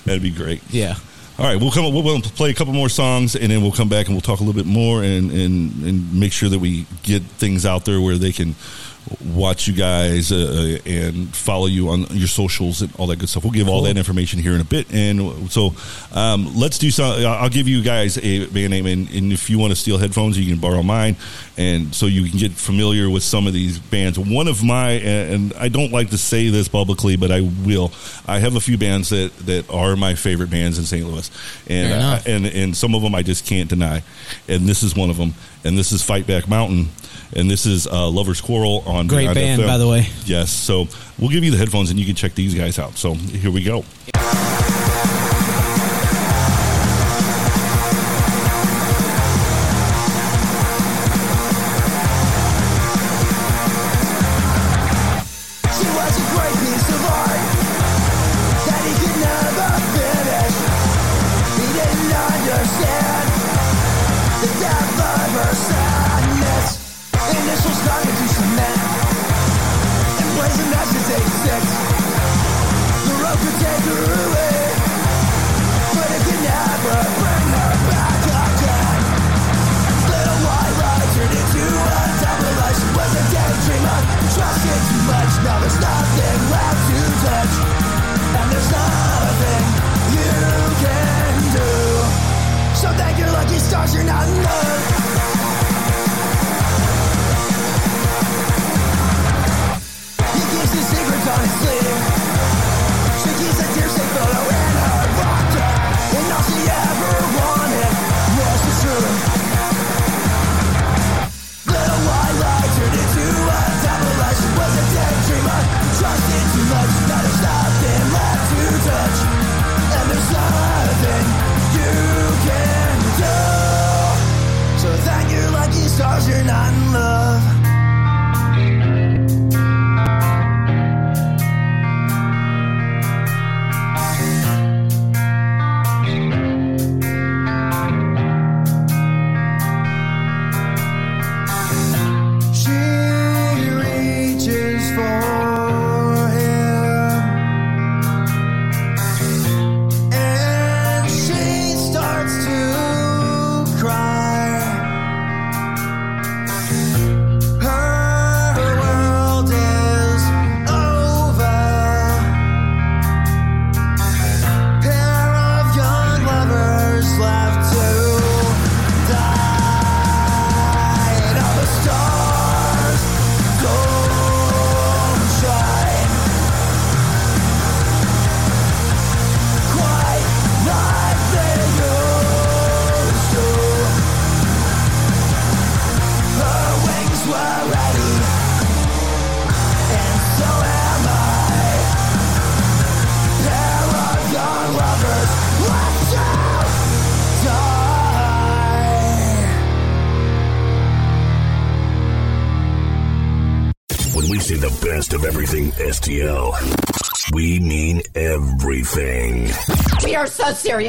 That'd be great. Yeah. All right, we'll come. We'll, we'll play a couple more songs, and then we'll come back and we'll talk a little bit more, and and and make sure that we get things out there where they can watch you guys uh, and follow you on your socials and all that good stuff. We'll give all that information here in a bit, and so um, let's do some. I'll give you guys a band name, and, and if you want to steal headphones, you can borrow mine, and so you can get familiar with some of these bands. One of my, and I don't like to say this publicly, but I will. I have a few bands that that are my favorite bands in St. Louis, and uh, and and some of them I just can't deny, and this is one of them, and this is Fight Back Mountain, and this is uh, Lovers Quarrel on Great Beyond band, FM. by the way. Yes, so we'll give you the headphones, and you can check these guys out. So here we go.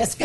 Are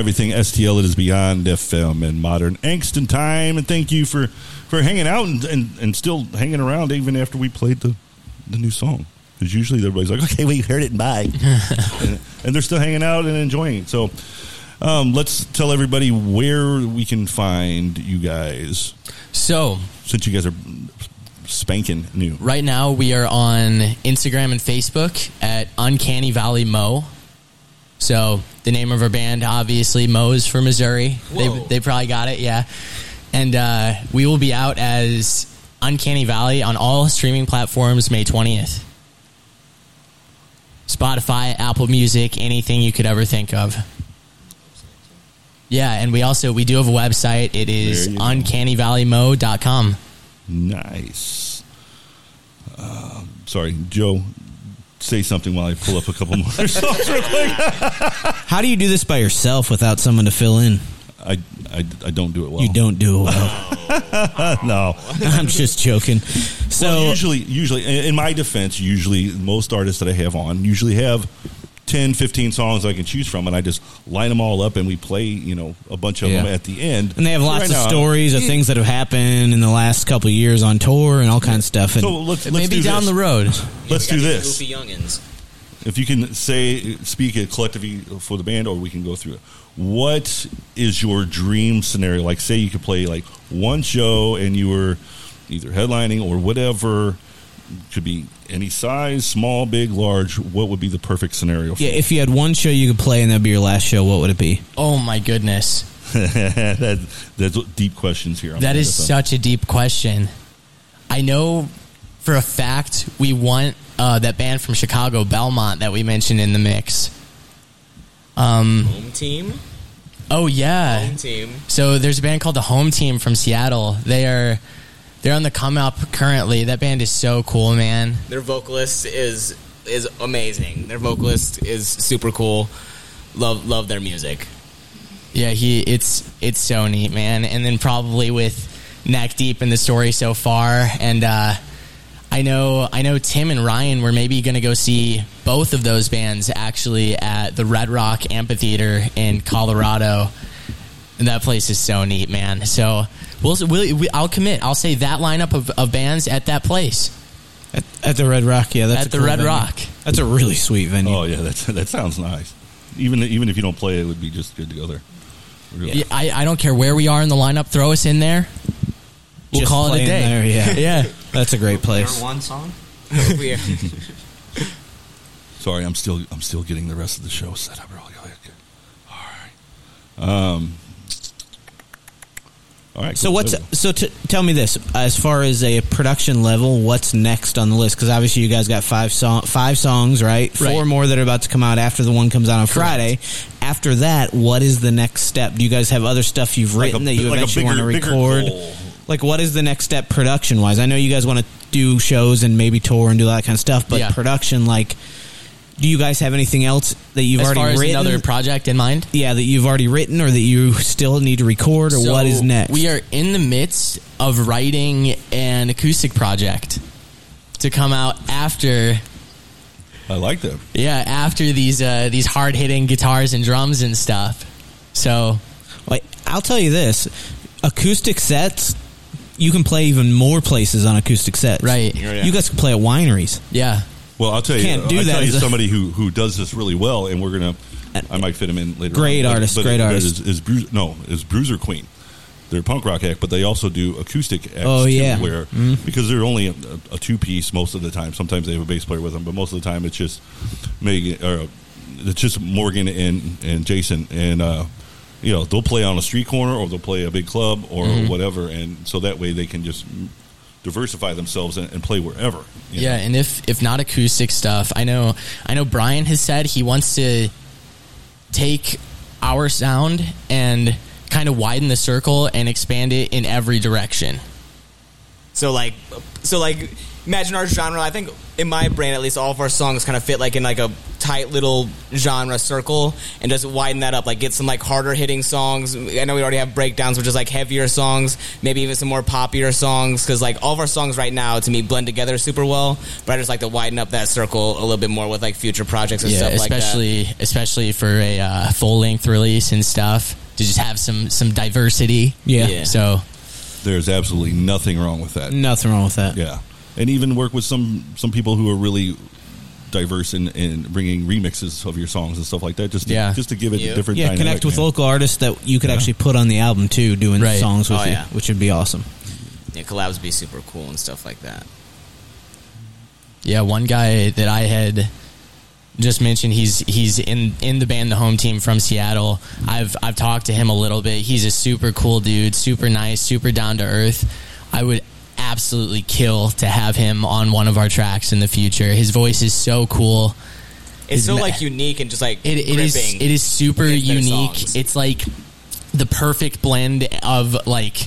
everything STL. It is beyond FM and modern angst and time. And thank you for, for hanging out and, and, and still hanging around even after we played the, the new song. Because usually everybody's like, okay, we heard it and bye. and, and they're still hanging out and enjoying it. So um, let's tell everybody where we can find you guys. So, since you guys are spanking new, Right now, we are on Instagram and Facebook at Uncanny Valley Mo. So the name of our band, obviously, Mo is for Missouri. They, Whoa. they probably got it, yeah. And uh, we will be out as Uncanny Valley on all streaming platforms May twentieth. Spotify, Apple Music, anything you could ever think of. Yeah, and we also we do have a website. It is There you go. uncannyvalleymo.com. Nice. Uh, sorry, Joe. Say something while I pull up a couple more songs real quick. How do you do this by yourself without someone to fill in? I, I, I don't do it well. You don't do it well. no, I'm just joking. So Well, usually, usually, in in my defense, usually most artists that I have on usually have 10, 15 songs I can choose from, and I just line them all up and we play, you know, a bunch of Yeah. them at the end. and they have lots right of now- stories of things that have happened in the last couple of years on tour and all kinds of stuff. And So let's, let's Maybe do down this. the road. Let's do this. If you can say, speak it collectively for the band, or we can go through it. What is your dream scenario? Like, say you could play like one show and you were either headlining or whatever. Could be any size, small, big, large. What would be the perfect scenario? For yeah, if you had one show you could play and that'd be your last show, what would it be? Oh my goodness. that, that's deep questions here. on That is such a deep question. I know for a fact we want uh, that band from Chicago, Belmont, that we mentioned in the mix. Um, Home team. oh yeah. Home team. So there's a band called the Home Team from Seattle. They are they're on the come up currently. That band is so cool, man. Their vocalist is is amazing. Their vocalist is super cool. Love love their music. Yeah, he it's it's so neat, man. And then probably with neck deep in the story so far, and uh, I know I know Tim and Ryan were maybe going to go see both of those bands actually at the Red Rock Amphitheater in Colorado, and that place is so neat, man. So we'll, we'll we, I'll commit. I'll say that lineup of, of bands at that place. At, at the Red Rock, yeah, that's At a the cool Red venue. Rock. That's a really sweet venue. Oh yeah, that's, that sounds nice. Even even if you don't play, it would be just good to go there. Really. Yeah, I, I don't care where we are in the lineup. Throw us in there. We'll Just call it a day. there, yeah. yeah. That's a great place. one song. Sorry, I'm still I'm still getting the rest of the show set up really quick. All right. Um. All right. So what's so t- tell me this as far as a production level, what's next on the list? Because obviously you guys got five song five songs, right? Four more that are about to come out after the one comes out on Friday. After that, what is the next step? Do you guys have other stuff you've Like a written that you like eventually want to record? Like what is the next step production wise? I know you guys want to do shows and maybe tour and do that kind of stuff, but Yeah. production like. Do you guys have anything else that you've as already far as written? another project in mind? yeah, that you've already written, or that you still need to record, or So what is next? We are in the midst of writing an acoustic project to come out after I like them. yeah, after these uh, these hard hitting guitars and drums and stuff. So Like, I'll tell you this: acoustic sets, you can play even more places on acoustic sets. Right. Yeah. You guys can play at wineries. yeah. Well, I'll tell you. Can't do I'll that tell you a- somebody who who does this really well, and we're gonna. I might fit him in later. Great on, artist, great but artist. Is, is Bruiser, no is Bruiser Queen? They're a punk rock act, but they also do acoustic acts. Oh, too, yeah. where Mhm. because they're only a, a two piece most of the time. Sometimes they have a bass player with them, but most of the time it's just Megan or it's just Morgan and and Jason and. uh you know they'll play on a street corner or they'll play a big club or Mhm. whatever and so that way they can just diversify themselves and, and play wherever Yeah, know. and if if not acoustic stuff, I know I know Brian has said he wants to take our sound and kind of widen the circle and expand it in every direction. So like, so like, imagine our genre. I think in my brain, at least, all of our songs kind of fit like in like a tight little genre circle and just widen that up. Like get some like harder hitting songs. I know we already have breakdowns, which is like heavier songs, maybe even some more poppier songs. Because like all of our songs right now, to me, blend together super well. But I just like to widen up that circle a little bit more with like future projects and yeah, stuff like that. especially especially for a uh, full length release and stuff to just have some some diversity. Yeah. Yeah. So There's absolutely nothing wrong with that. Nothing wrong with that. Yeah, and even work with some some people who are really diverse in, in bringing remixes of your songs and stuff like that. Just to, Yeah. just to give it a different. Yeah, dynamic, connect with man. local artists that you could Yeah. actually put on the album too, doing Right. songs with Oh, you, yeah. which would be awesome. yeah, collabs would be super cool and stuff like that. yeah, one guy that I had just mentioned he's he's in in the band the home team from Seattle. I've I've talked to him a little bit. He's a super cool dude, super nice, super down to earth. I would absolutely kill to have him on one of our tracks in the future. His voice is so cool. It's His so me- like unique and just like It, it is. It is super unique. songs. It's like the perfect blend of like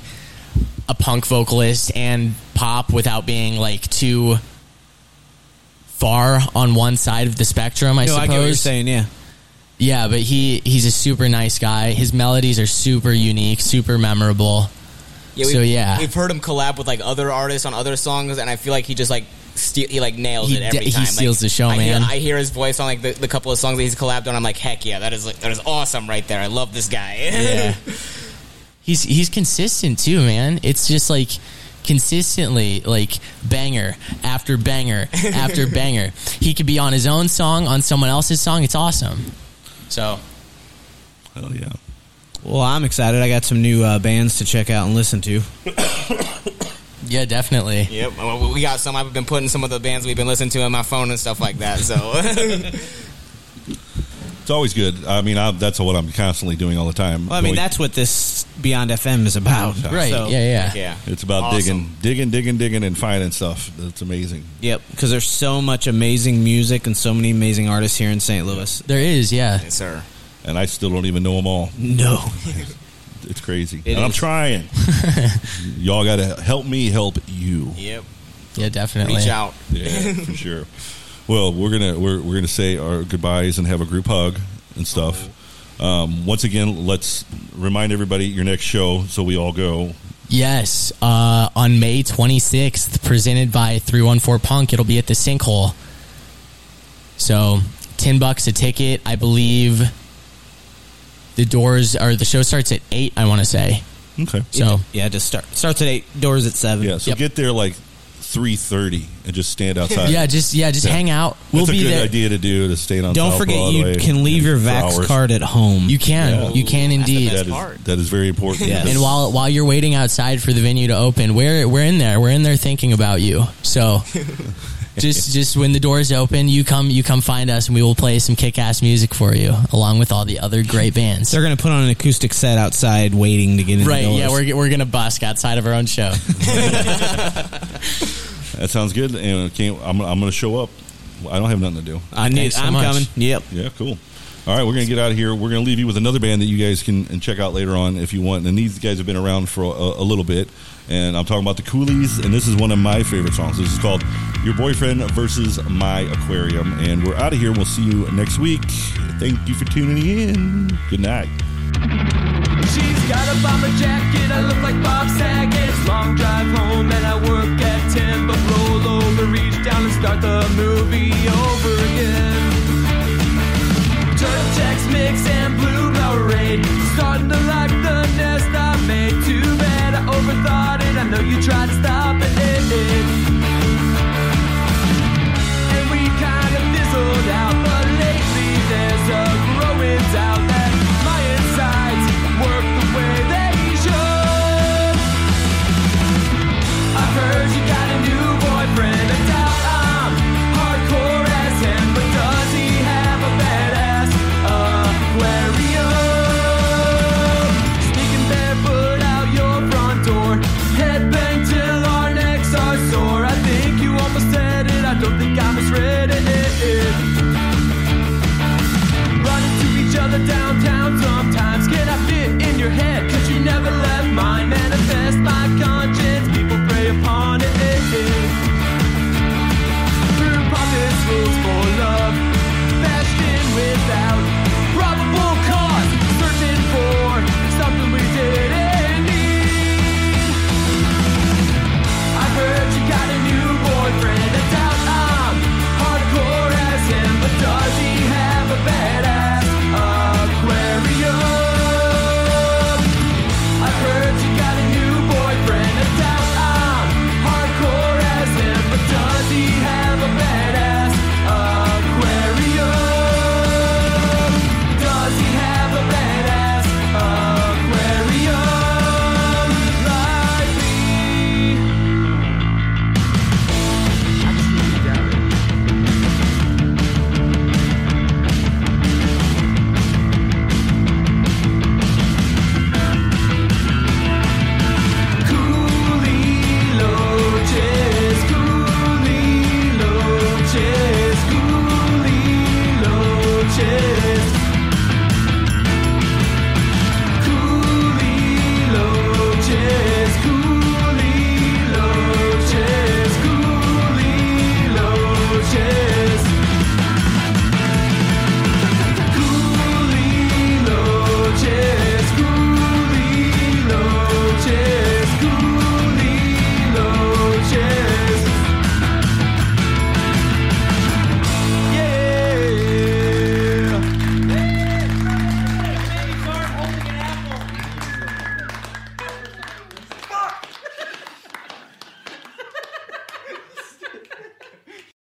a punk vocalist and pop without being like too far on one side of the spectrum. I no, suppose. I get what you're saying. Yeah, Yeah, but he he's a super nice guy. His melodies are super unique, super memorable. Yeah, so we've, yeah, we've heard him collab with like other artists on other songs, and I feel like he just like steal, he like nails He it every de- he time. Like, steals the show, I hear- man. I hear his voice on like the, the couple of songs that he's collabed on. I'm like, heck yeah, that is like, that is awesome right there. I love this guy. yeah. He's he's consistent too, man. It's just like consistently like banger after banger after banger. He could be on his own song, on someone else's song. It's awesome. So Hell yeah. Well, I'm excited. I got some new uh, bands to check out and listen to. yeah, definitely. Yep, well, we got some. I've been putting some of the bands we've been listening to on my phone and stuff like that. So It's always good. I mean, I, that's what I'm constantly doing all the time. Well, I mean, Going- that's what this Beyond FM is about. Right. So- yeah, yeah. yeah, It's about Awesome. digging, digging, digging, digging, and finding stuff. That's amazing. Yep, because there's so much amazing music and so many amazing artists here in St. Louis. There is, yeah. yes, sir. And I still don't even know them all. No. It's crazy. It and I'm trying. Y'all got to help me help you. Yep. Yeah, definitely. Reach out. Yeah, for sure. Well, we're gonna we're we're gonna say our goodbyes and have a group hug and stuff. Um, once again, let's remind everybody your next show so we all go. Yes, uh, on May 26th, presented by 314 Punk, it'll be at the Sinkhole. So, 10 bucks a ticket. I believe the doors or the show starts at 8, I want to say. Okay. So, Yeah, just start starts at eight, doors at seven. Yeah, so Yep. get there like three thirty and just stand outside. yeah, just yeah, just Yeah. hang out. We'll That's be a good there. idea to do to stay on. Don't South forget Broadway you can leave your for Vax hours. card at home. You can. Yeah. You can indeed. That is that is very important. Yes. And while while you're waiting outside for the venue to open, we're we're in there. We're in there thinking about you. So just just when the doors open, you come you come find us and we will play some kick ass music for you, along with all the other great bands. They're going to put on an acoustic set outside, waiting to get in. Right, the doors. yeah, we're we're gonna busk outside of our own show. that sounds good. And I can't, I'm I'm going to show up. I don't have nothing to do. I need. Thanks so I'm much. coming. Yep. Yeah, cool. All right, we're going to get out of here. We're going to leave you with another band that you guys can check out later on if you want. And these guys have been around for a, a little bit. And I'm talking about the Coolies, and this is one of my favorite songs. This is called Your Boyfriend versus My Aquarium. And we're out of here. We'll see you next week. Thank you for tuning in. Good night. She's got a bomber jacket. I look like Bob long drive home, and I work at 10. But roll over, reach down, and start the movie over again. Mix and blue Starting to the nest I made. Too bad I overthought it. I know you tried to stop it. And we kind of fizzled out, but lately there's a growing doubt.